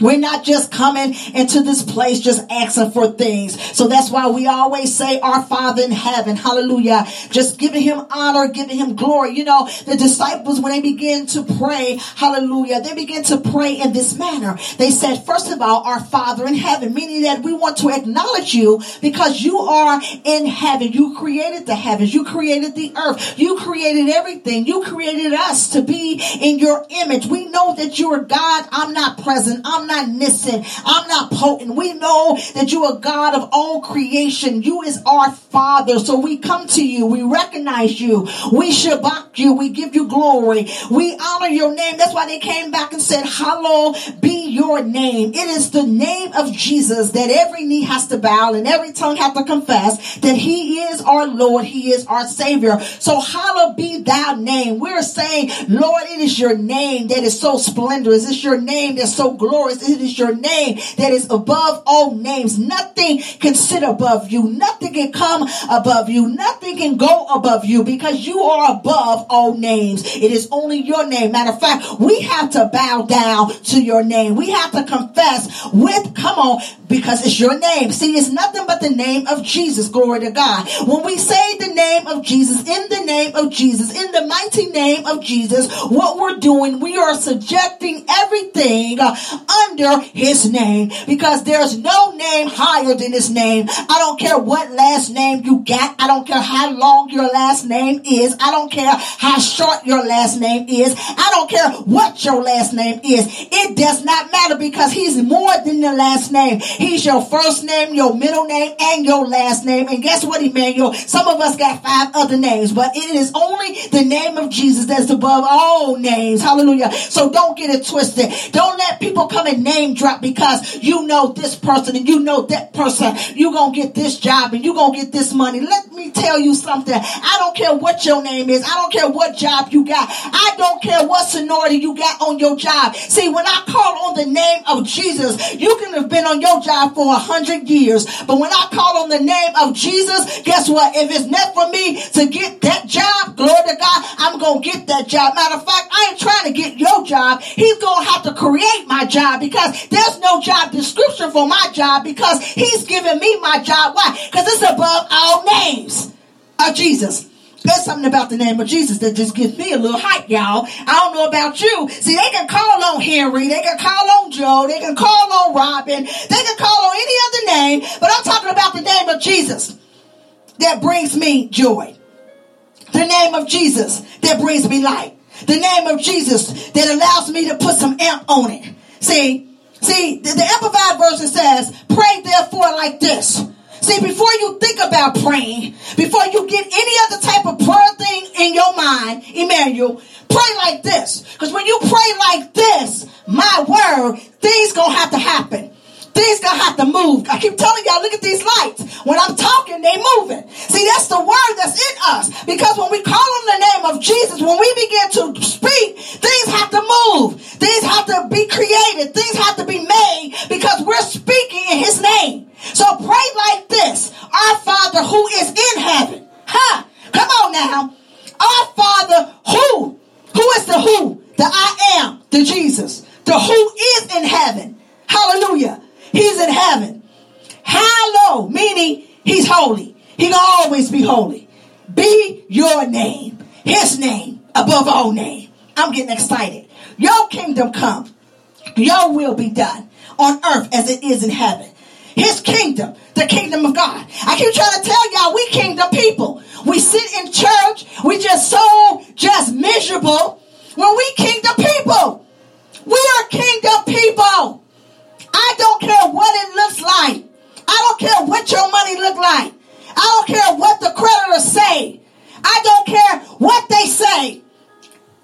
we're not just coming into this place just asking for things. So that's why we always say our Father in heaven. Hallelujah. Just giving him honor, giving him glory. You know, the disciples, when they begin to pray, hallelujah, they begin to pray in this manner. They said, first of all, our Father in heaven, meaning that we want to acknowledge you because you are in heaven. You created the heavens. You created the earth. You created everything. You created us to be in your image. We know that you are God. omnipresent. I'm not missing. omnipotent. We know that you are God of all creation. You is our Father. So we come to you. We recognize you. We shabach you. We give you glory. We honor your name. That's why they came back and said, Hallowed be your name. It is the name of Jesus that every knee has to bow and every tongue has to confess that he is our Lord. He is our Savior. So hallowed be thy name. We're saying, Lord, it is your name that is so splendorous. It's your name that's so glorious. It is your name that is above all names. Nothing can sit above you. Nothing can come above you. Nothing can go above you because you are above all names. It is only your name. Matter of fact, we have to bow down to your name. We have to confess with, come on, because it's your name. See, it's nothing but the name of Jesus. Glory to God. When we say the name of Jesus, in the name of Jesus, in the mighty name of Jesus, what we're doing, we are subjecting everything under his name because there's no name higher than his name. I don't care what last name you got. I don't care how long your last name is. I don't care how short your last name is. I don't care what your last name is. It does not matter because he's more than the last name. He's your first name, your middle name, and your last name. And guess what, Emmanuel? Some of us got five other names, but it is only the name of Jesus that's above all names. Hallelujah. So don't get it twisted. Don't let people come and name drop because you know this person and you know that person. You're going to get this job and you're going to get this money. Let me tell you something. I don't care what your name is. I don't care what job you got. I don't care what seniority you got on your job. See, when I call on the name of Jesus, you can have been on your job for a hundred years. But when I call on the name of Jesus, guess what? If it's meant for me to get that job, glory to God, I'm going to get that job. Matter of fact, I ain't trying to get your job. He's going to have to create my job because there's no job description for my job because he's giving me my job. Why? Because it's above all names of Jesus. There's something about the name of Jesus that just gives me a little hype, y'all. I don't know about you. See, they can call on Henry, they can call on Joe, they can call on Robin, they can call on any other name, but I'm talking about the name of Jesus that brings me joy. The name of Jesus that brings me light. The name of Jesus that allows me to put some amp on it. See, see, the, the Amplified version says, pray therefore like this. See, before you think about praying, before you get any other type of prayer thing in your mind, Emmanuel, pray like this. Because when you pray like this, my word, things gonna have to happen. Things gonna have to move. I keep telling y'all, look at these lights. When I'm talking, they moving. See, that's the word that's in us. Because when we call on the name of Jesus, when we begin to speak, things have to move. Things have to be created. Things have to be made because we're speaking in his name. So pray like this. Our Father who is in heaven. Huh? Come on now. Our Father who? Who is the who? The I am, the Jesus. The who is in heaven. Hallelujah. He's in heaven. Hallowed, meaning he's holy. He can always be holy. Be your name. His name above all name. I'm getting excited. Your kingdom come. Your will be done on earth as it is in heaven. His kingdom, the kingdom of God. I keep trying to tell y'all, we kingdom people. We sit in church, we just so just miserable when we kingdom people. We are kingdom people. I don't care what it looks like. I don't care what your money look like. I don't care what the creditors say. I don't care what they say.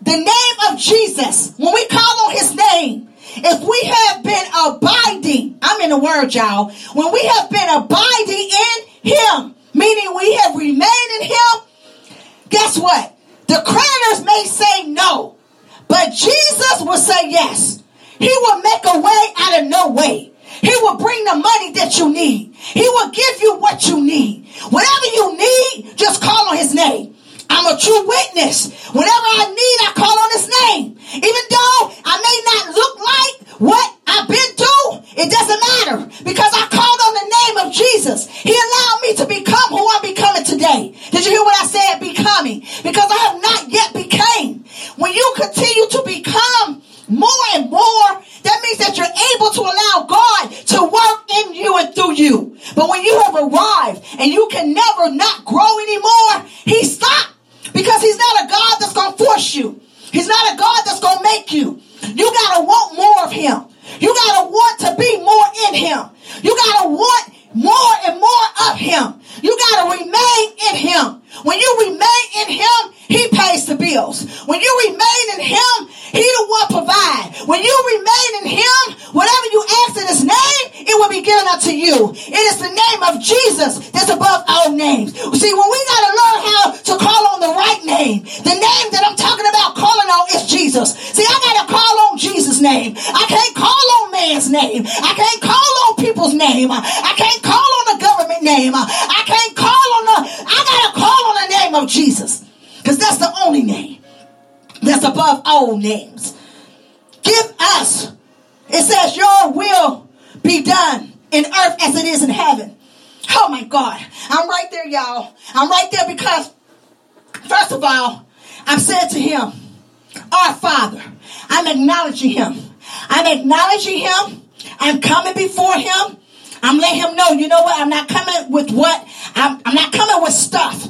The name of Jesus, when we call on his name, if we have been abiding, I'm in the word, y'all. When we have been abiding in him, meaning we have remained in him, guess what? The creditors may say no, but Jesus will say yes. He will make a way out of no way. He will bring the money that you need. He will give you what you need. Whatever you need, just call on his name. I'm a true witness. Whatever I need, I call on his name. Even though I may not look like what I've been through, it doesn't matter because I called on the name of Jesus. He allowed me to become who I'm becoming today. Did you hear what I said? Becoming. Because I have not yet became. When you continue to become more and more, that means that you're able to allow God to work in you and through you. But when you have arrived and you can never not grow anymore, he stopped because he's not a God that's going to force you. He's not a God that's going to make you. You got to want more of him. You got to want to be more in him. You got to want more and more of him. You got to remain in him. When you remain in him, he pays the bills. When you remain in him, he the one provide. When you remain in him, whatever you ask in his name, it will be given unto you. It is the name of Jesus that's above all names. See, when we got to learn how to call on the right name, the name that I'm talking about calling on is Jesus. See, I got to call on Jesus' name. I can't call on man's name. I can't call on people's name. I can't call on the government name. I can't call on the, I got to call on the name of Jesus. Because that's the only name that's above all names. Give us, it says, your will be done in earth as it is in heaven. Oh my God. I'm right there, y'all. I'm right there because, first of all, I'm saying to him, our Father, I'm acknowledging him. I'm acknowledging him. I'm coming before him. I'm letting him know, you know what? I'm not coming with what? I'm, I'm not coming with stuff.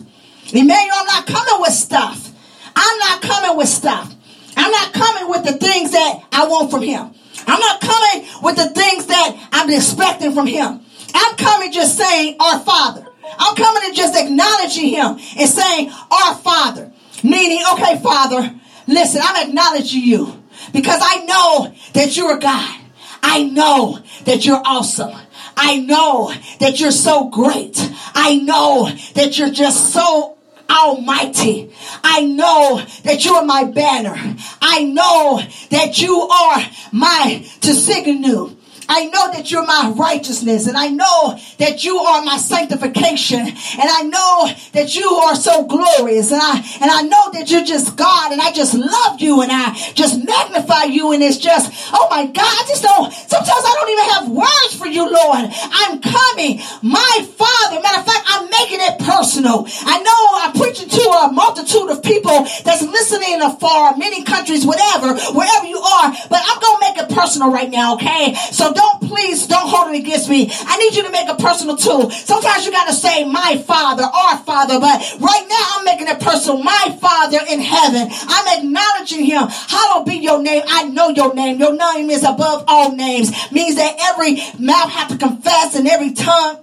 Emmanuel, I'm not coming with stuff. I'm not coming with stuff. I'm not coming with the things that I want from him. I'm not coming with the things that I'm expecting from him. I'm coming just saying, Our Father. I'm coming and just acknowledging him and saying, Our Father. Meaning, okay, Father, listen, I'm acknowledging you because I know that you're God. I know that you're awesome. I know that you're so great. I know that you're just so almighty. I know that you are my banner. I know that you are my Tsidkenu. I know that you're my righteousness and I know that you are my sanctification and I know that you are so glorious and I and I know that you're just God and I just love you and I just magnify you and it's just oh my God I just don't sometimes I don't even have words for you Lord. I'm coming my Father. Matter of fact I'm making it personal. I know I'm preaching to a multitude of people that's listening afar many countries whatever wherever you are but I'm gonna make it personal right now okay? So don't please don't hold it against me. I need you to make it personal too. Sometimes you got to say my father, our father, but right now I'm making it personal. My father in heaven. I'm acknowledging him. Hallowed be your name. I know your name. Your name is above all names. Means that every mouth have to confess and every tongue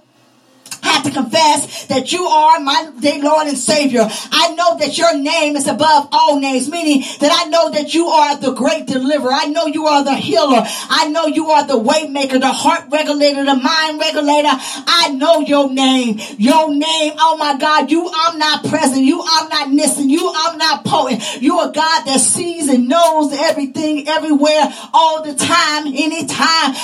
have to confess that you are my Lord and Savior. I know that your name is above all names, meaning that I know that you are the great deliverer. I know you are the healer. I know you are the way maker, the heart regulator, the mind regulator. I know your name. Your name, oh my God, you are omnipresent. You are omniscient. You are omnipotent. You are God that sees and knows everything, everywhere, all the time, anytime.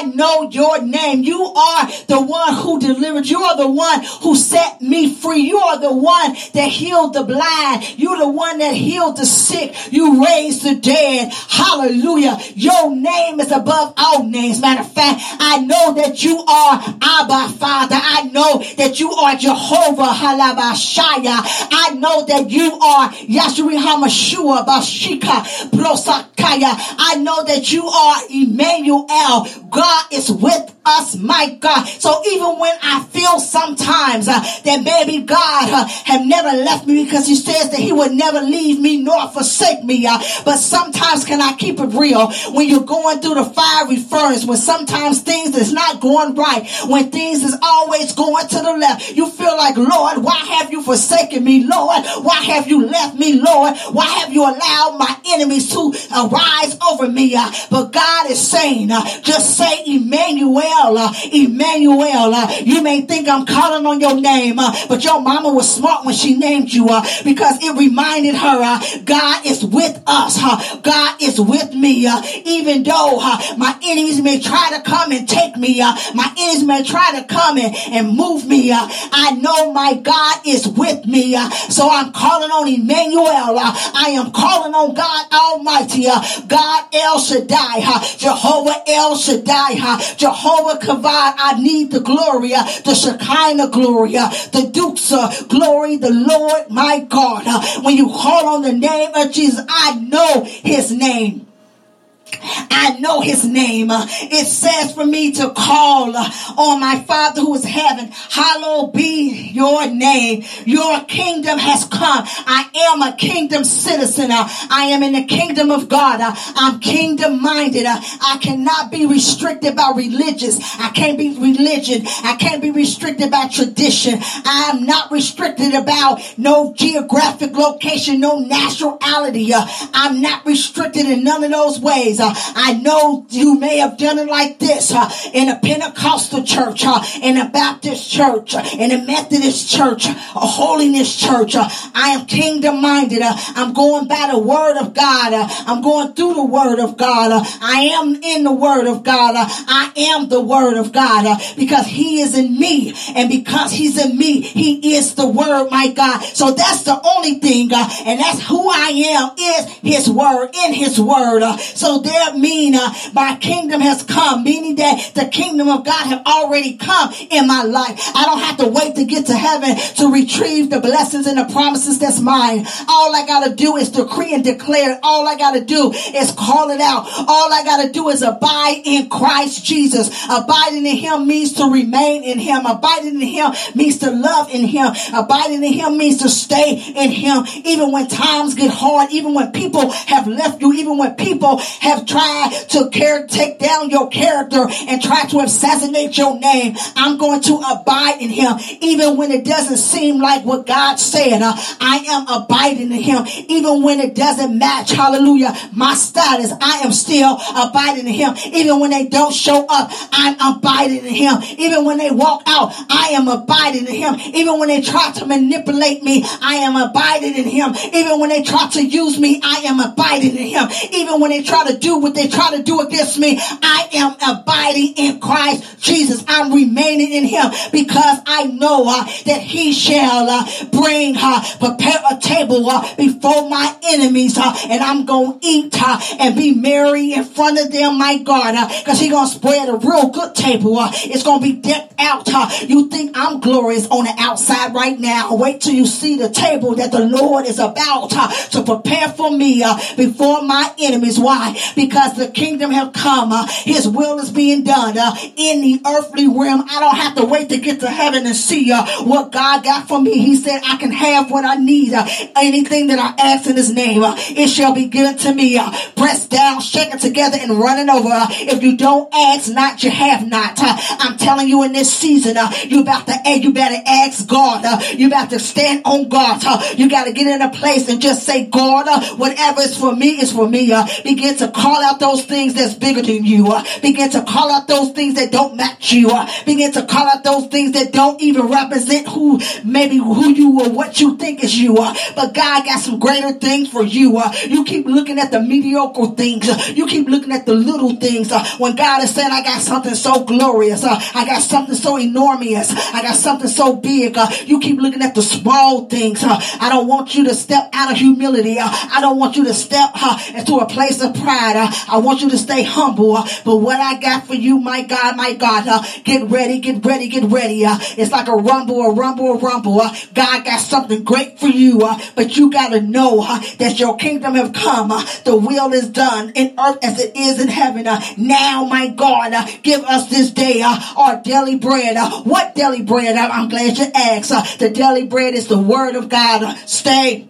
I know your name. You are the one who delivered. You are the one who set me free. You are the one that healed the blind. You're the one that healed the sick. You raised the dead. Hallelujah. Your name is above all names. Matter of fact, I know that you are Abba Father. I know that you are Jehovah Halabashaya. I know that you are Yahshua Hamashua Bashika Prosakaya. I know that you are Emmanuel. God is with us, my God. So even when I feel sometimes uh, that maybe God uh, have never left me because he says that he would never leave me nor forsake me. Uh, but sometimes can I keep it real when you're going through the fiery furnace, when sometimes things is not going right, when things is always going to the left, you feel like, Lord, why have you forsaken me, Lord? Why have you left me, Lord? Why have you allowed my enemies to arise over me? Uh, but God is saying, uh, just say Emmanuel, uh, Emmanuel. Uh, you may think I'm calling on your name, uh, but your mama was smart when she named you uh, because it reminded her uh, God is with us. Uh, God is with me. Even though my enemies may try to come and take me, my enemies may try to come and, and move me. I know my God is with me. So I'm calling on Emmanuel. I am calling on God Almighty. God El Shaddai. Jehovah El Shaddai. Uh, Kavod. I need the glory. The Shekinah glory. The Dukes glory. The Lord my God. Uh, when you call on the name of Jesus, I know his name. I know his name. It says for me to call on my Father who is heaven. Hallowed be your name. Your kingdom has come. I am a kingdom citizen. I am in the kingdom of God. I'm kingdom minded. I cannot be restricted by religious. I can't be religion. I can't be restricted by tradition. I am not restricted about no geographic location, no nationality. I'm not restricted in none of those ways. Uh, I know you may have done it like this uh, in a Pentecostal church, uh, in a Baptist church, uh, in a Methodist church, a holiness church. Uh, I am kingdom minded. Uh, I'm going by the word of God. I'm going through the word of God. I am in the word of God. I am the word of God because he is in me. And because he's in me, he is the word, my God. So that's the only thing. and that's who I am is his word in his word. so there mean uh, my kingdom has come, meaning that the kingdom of God have already come in my life. I don't have to wait to get to heaven to retrieve the blessings and the promises that's mine. All I gotta do is decree and declare. All I gotta do is call it out. All I gotta do is abide in Christ Jesus. Abiding in Him means to remain in Him. Abiding in Him means to love in Him. Abiding in Him means to stay in Him. Even when times get hard, even when people have left you, even when people have try to care, take down your character and try to assassinate your name, I'm going to abide in him. Even when it doesn't seem like what God said, uh, I am abiding in him. Even when it doesn't match, hallelujah, my status, I am still abiding in him. Even when they don't show up, I'm abiding in him. Even when they walk out, I am abiding in him. Even when they try to manipulate me, I am abiding in him. Even when they try to use me, I am abiding in him. Even when they try to do what they try to do against me, I am abiding in Christ Jesus. I'm remaining in him because I know uh, that he shall uh, bring, uh, prepare a table uh, before my enemies uh, and I'm going to eat uh, and be merry in front of them, my God, because uh, he's going to spread a real good table. It's going to be decked out. You think I'm glorious on the outside right now. Wait till you see the table that the Lord is about to prepare for me before my enemies. Why? Because the kingdom have come. Uh, his will is being done uh, in the earthly realm. I don't have to wait to get to heaven and see uh, what God got for me. He said, I can have what I need. Uh, anything that I ask in his name, uh, it shall be given to me. Uh, pressed down, shaken together, and running over. If you don't ask not, you have not. I'm telling you in this season, you about to, uh, you better ask God. You about to stand on God. You got to get in a place and just say, God, whatever is for me is for me. Begin to call out those things that's bigger than you. Uh, begin to call out those things that don't match you. Uh, begin to call out those things that don't even represent who, maybe who you or what you think is you. Uh, but God got some greater things for you. Uh, you keep looking at the mediocre things. Uh, you keep looking at the little things. Uh, when God is saying, I got something so glorious. I got something so enormous. I got something so big. You keep looking at the small things. I don't want you to step out of humility. I don't want you to step into a place of pride. Uh, I want you to stay humble. Uh, but what I got for you, my God, my God, uh, get ready, get ready, get ready. Uh, it's like a rumble, a rumble, a rumble. Uh, God got something great for you, uh, but you got to know that your kingdom have come. The will is done in earth as it is in heaven. Now, my God, give us this day our daily bread. What daily bread? I'm glad you asked. The daily bread is the word of God. Stay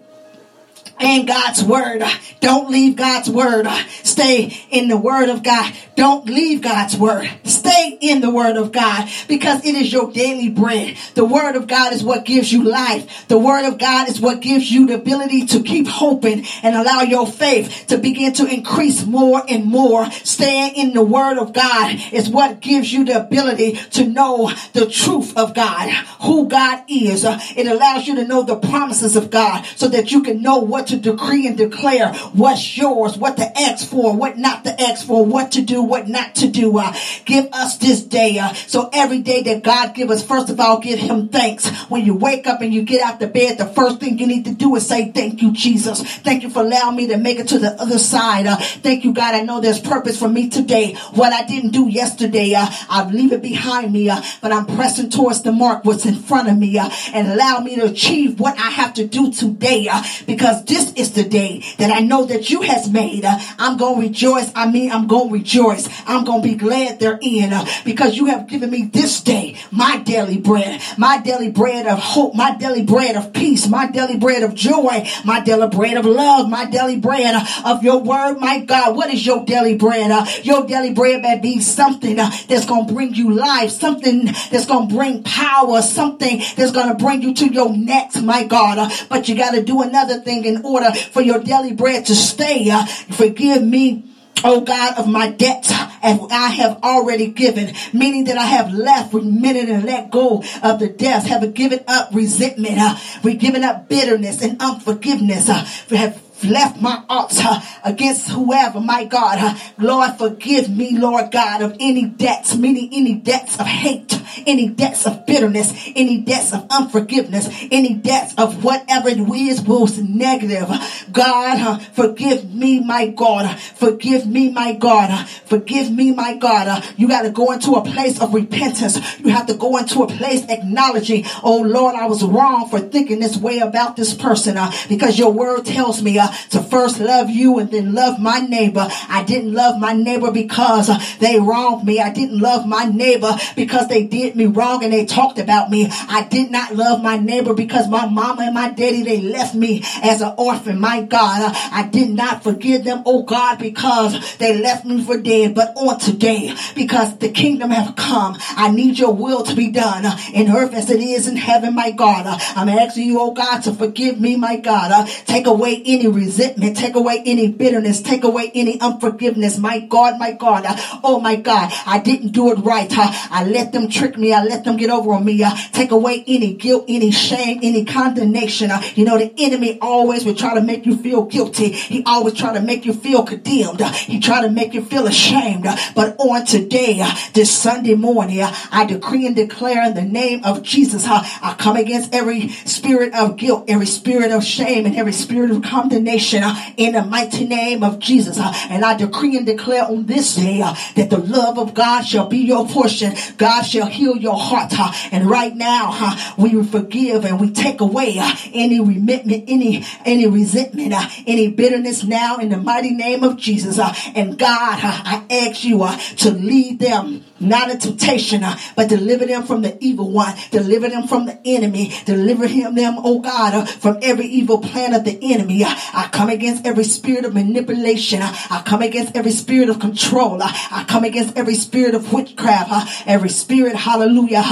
in God's word. Don't leave God's word. Stay in the word of God. Don't leave God's word. Stay in the word of God because it is your daily bread. The word of God is what gives you life. The word of God is what gives you the ability to keep hoping and allow your faith to begin to increase more and more. Staying in the word of God is what gives you the ability to know the truth of God, who God is. It allows you to know the promises of God so that you can know what to decree and declare what's yours, what to ask for, what not to ask for, what to do, what not to do. Uh, give us this day. Uh, so every day that God give us, first of all, give him thanks. When you wake up and you get out the bed, the first thing you need to do is say, thank you, Jesus. Thank you for allowing me to make it to the other side. Uh, thank you, God. I know there's purpose for me today. What I didn't do yesterday, uh, I leave it behind me, uh, but I'm pressing towards the mark, what's in front of me, uh, and allow me to achieve what I have to do today, uh, because this is the day that I know that you has made. I'm going to rejoice. I mean, I'm going to rejoice. I'm going to be glad therein uh, because you have given me this day my daily bread, my daily bread of hope, my daily bread of peace, my daily bread of joy, my daily bread of love, my daily bread of your word. My God, what is your daily bread? Your daily bread may be something that's going to bring you life, something that's going to bring power, something that's going to bring you to your next, my God. But you got to do another thing in order for your daily bread to stay. Uh, forgive me. Oh God of my debts, and I have already given, meaning that I have left, remitted, and let go of the debts, have given up resentment, uh, we've given up bitterness and unforgiveness, uh, have left my uh, against whoever, my God. Lord, forgive me, Lord God, of any debts, meaning any debts of hate, any debts of bitterness, any debts of unforgiveness, any debts of whatever it is was negative. God, forgive me, my God. Forgive me, my God. Forgive me, my God. You got to go into a place of repentance. You have to go into a place acknowledging, oh Lord, I was wrong for thinking this way about this person uh, because your word tells me uh, to first love you and then love my neighbor. I didn't love my neighbor because uh, they wronged me. I didn't love my neighbor because they did me wrong and they talked about me. I did not love my neighbor because my mama and my daddy, they left me as an orphan. My God, uh, I did not forgive them, oh God, because they left me for dead. But on today, because the kingdom have come, I need your will to be done uh, in earth as it is in heaven, my God. I'm asking you, oh God, to forgive me, my God. Take away any resentment, take away any bitterness, take away any unforgiveness, my God, my God. Oh my God, I didn't do it right. I let them trick me. I let them get over on me. Take away any guilt, any shame, any condemnation. You know, the enemy always will try to make you feel guilty. He always try to make you feel condemned. He try to make you feel ashamed. But on today, this Sunday morning, I decree and declare in the name of Jesus, I come against every spirit of guilt, every spirit of shame, and every spirit of condemnation nation uh, in the mighty name of Jesus. Uh, and I decree and declare on this day uh, that the love of God shall be your portion. God shall heal your heart. Uh, and right now, uh, we forgive and we take away uh, any resentment, any any resentment, any bitterness now in the mighty name of Jesus. And God, I ask you to lead them not in temptation, uh, but deliver them from the evil one, deliver them from the enemy, deliver him them, oh God, uh, from every evil plan of the enemy. Uh, I come against every spirit of manipulation. I come against every spirit of control. I come against every spirit of witchcraft, every spirit, hallelujah,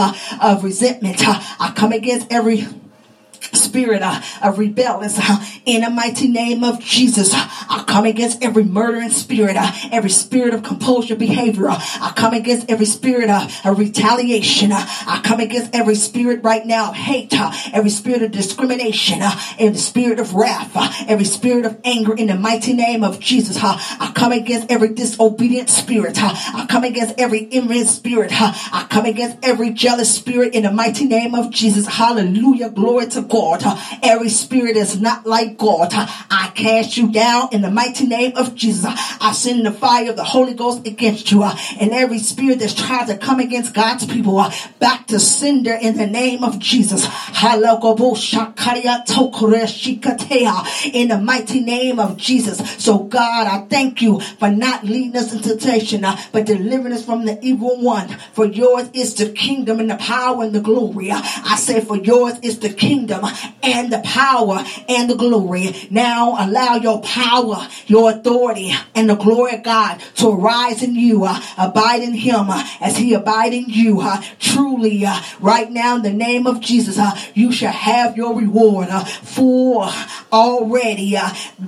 of resentment. I come against every spirit uh, of rebellion uh, in the mighty name of Jesus. Uh, I come against every murdering spirit, uh, every spirit of compulsion behavior. Uh, I come against every spirit of retaliation. Uh, I come against every spirit right now of hate, uh, every spirit of discrimination, uh, every spirit of wrath, uh, every spirit of anger in the mighty name of Jesus. Uh, I come against every disobedient spirit. Uh, I come against every envious spirit. Uh, I come against every jealous spirit in the mighty name of Jesus. Hallelujah. Glory to God. Every spirit is not like God. I cast you down in the mighty name of Jesus. I send the fire of the Holy Ghost against you. uh, And every spirit that's trying to come against God's people uh, back to sender in the name of Jesus. In the mighty name of Jesus. So God, I thank you for not leading us into temptation, uh, but delivering us from the evil one. For yours is the kingdom and the power and the glory. I say for yours is the kingdom and the power and the glory. Now allow your power, your authority, and the glory of God to arise in you. Uh, abide in him uh, as he abide in you. Uh, truly, uh, right now in the name of Jesus, uh, you shall have your reward uh, for already.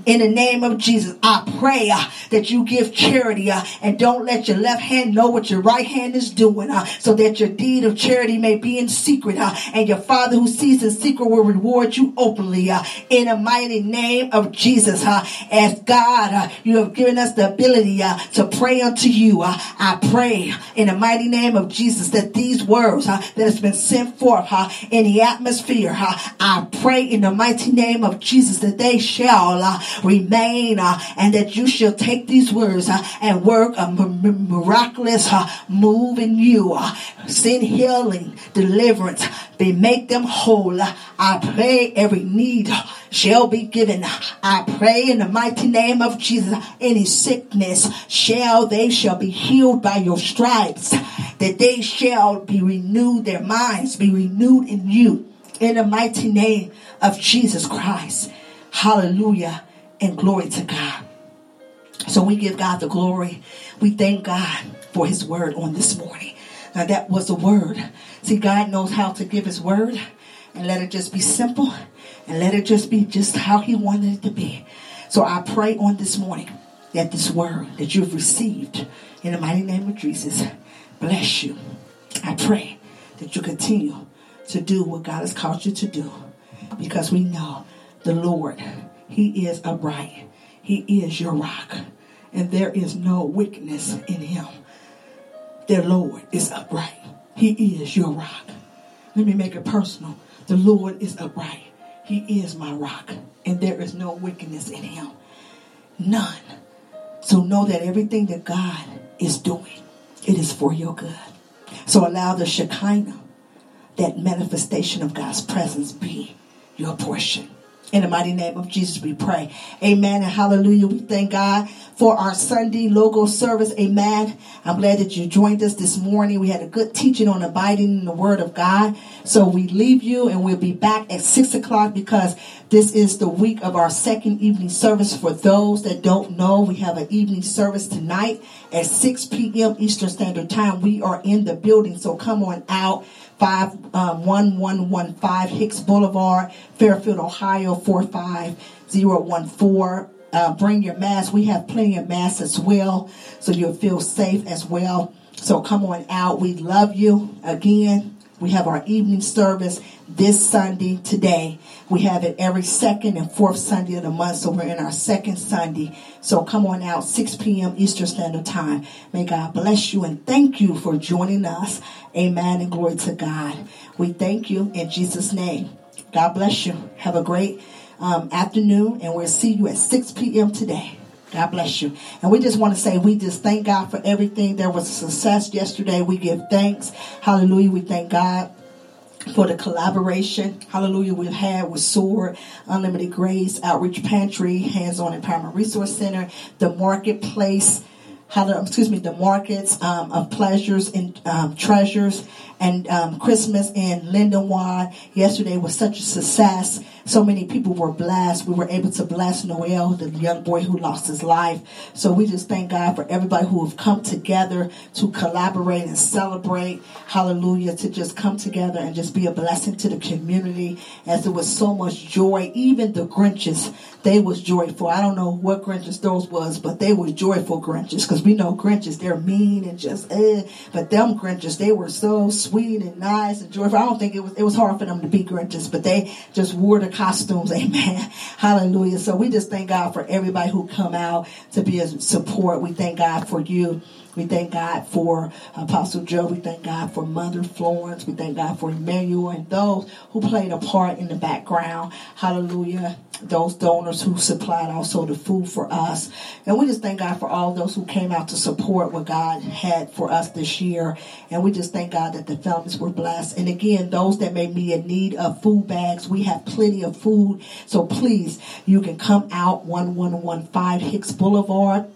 In the name of Jesus, I pray that you give charity and don't let your left hand know what your right hand is doing so that your deed of charity may be in secret and your father who sees in secret will reward you openly uh, in the mighty name of Jesus. Uh, as God, uh, you have given us the ability uh, to pray unto you. Uh, I pray in the mighty name of Jesus that these words uh, that has been sent forth uh, in the atmosphere, I pray in the mighty name of Jesus that they shall remain and that you shall take these words and work a miraculous move in you. Send healing, deliverance, be make them whole. I pray every need shall be given. I pray in the mighty name of Jesus, any sickness shall, they shall be healed by your stripes, that they shall be renewed, their minds be renewed in you. In the mighty name of Jesus Christ. Hallelujah and glory to God. So we give God the glory. We thank God for his word on this morning. Now that was the word. See, God knows how to give his word and let it just be simple and let it just be just how he wanted it to be. So I pray on this morning that this word that you've received in the mighty name of Jesus bless you. I pray that you continue to do what God has called you to do because we know the Lord, he is upright. He is your rock and there is no wickedness in him. The Lord is upright. He is your rock. Let me make it personal. The Lord is upright. He is my rock, and there is no wickedness in him. None. So know that everything that God is doing, it is for your good. So allow the Shekinah, that manifestation of God's presence, be your portion. In the mighty name of Jesus, we pray. Amen and hallelujah. We thank God for our Sunday Logos service. Amen. I'm glad that you joined us this morning. We had a good teaching on abiding in the word of God. So we leave you and we'll be back at six o'clock because this is the week of our second evening service. For those that don't know, we have an evening service tonight at 6 p.m. Eastern Standard Time. We are in the building. So come on out. 51115 um, Hicks Boulevard, Fairfield, Ohio 45014. Uh, bring your mask. We have plenty of masks as well, so you'll feel safe as well. So come on out. We love you. Again, we have our evening service this Sunday today. We have it every second and fourth Sunday of the month, so we're in our second Sunday. So come on out, 6 p.m. Eastern Standard Time. May God bless you and thank you for joining us. Amen and glory to God. We thank you in Jesus' name. God bless you. Have a great um, afternoon, and we'll see you at 6 p.m. today. God bless you. And we just want to say we just thank God for everything. There was a success yesterday. We give thanks. Hallelujah. We thank God for the collaboration, hallelujah, we've had with SWORD, Unlimited Grace, Outreach Pantry, Hands On Empowerment Resource Center, the Marketplace, to, excuse me, the markets um, of pleasures and um, treasures, and um, Christmas in Lindenwald yesterday was such a success. So many people were blessed. We were able to bless Noel, the young boy who lost his life. So we just thank God for everybody who have come together to collaborate and celebrate. Hallelujah. To just come together and just be a blessing to the community as there was so much joy. Even the Grinches, they was joyful. I don't know what Grinches those was, but they were joyful Grinches because we know Grinches, they're mean and just, eh. But them Grinches, they were so sweet and nice and joyful. I don't think it was, it was hard for them to be Grinches, but they just wore the costumes. Amen. Hallelujah. So we just thank God for everybody who come out to be a support. We thank God for you. We thank God for Apostle Joe. We thank God for Mother Florence. We thank God for Emmanuel and those who played a part in the background. Hallelujah. Those donors who supplied also the food for us. And we just thank God for all those who came out to support what God had for us this year. And we just thank God that the families were blessed. And again, those that may be in need of food bags, we have plenty of food. So please, you can come out 1115 Hicks Boulevard.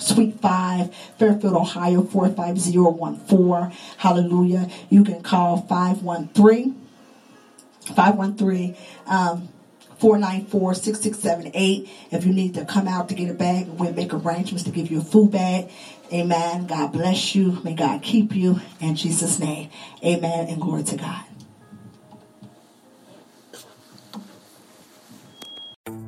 Suite 5, Fairfield, Ohio 45014. Hallelujah. You can call 513 513 um, 494 6678 if you need to come out to get a bag. We'll make arrangements to give you a food bag. Amen. God bless you. May God keep you. In Jesus' name. Amen. And glory to God.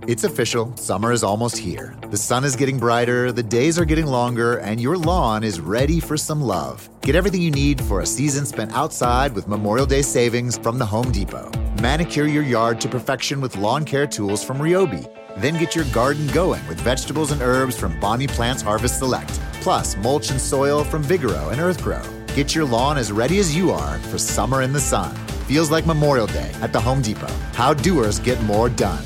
It's official. Summer is almost here. The sun is getting brighter, the days are getting longer, and your lawn is ready for some love. Get everything you need for a season spent outside with Memorial Day savings from the Home Depot. Manicure your yard to perfection with lawn care tools from Ryobi. Then get your garden going with vegetables and herbs from Bonnie Plants Harvest Select. Plus, mulch and soil from Vigoro and Earthgro. Get your lawn as ready as you are for summer in the sun. Feels like Memorial Day at the Home Depot. How doers get more done.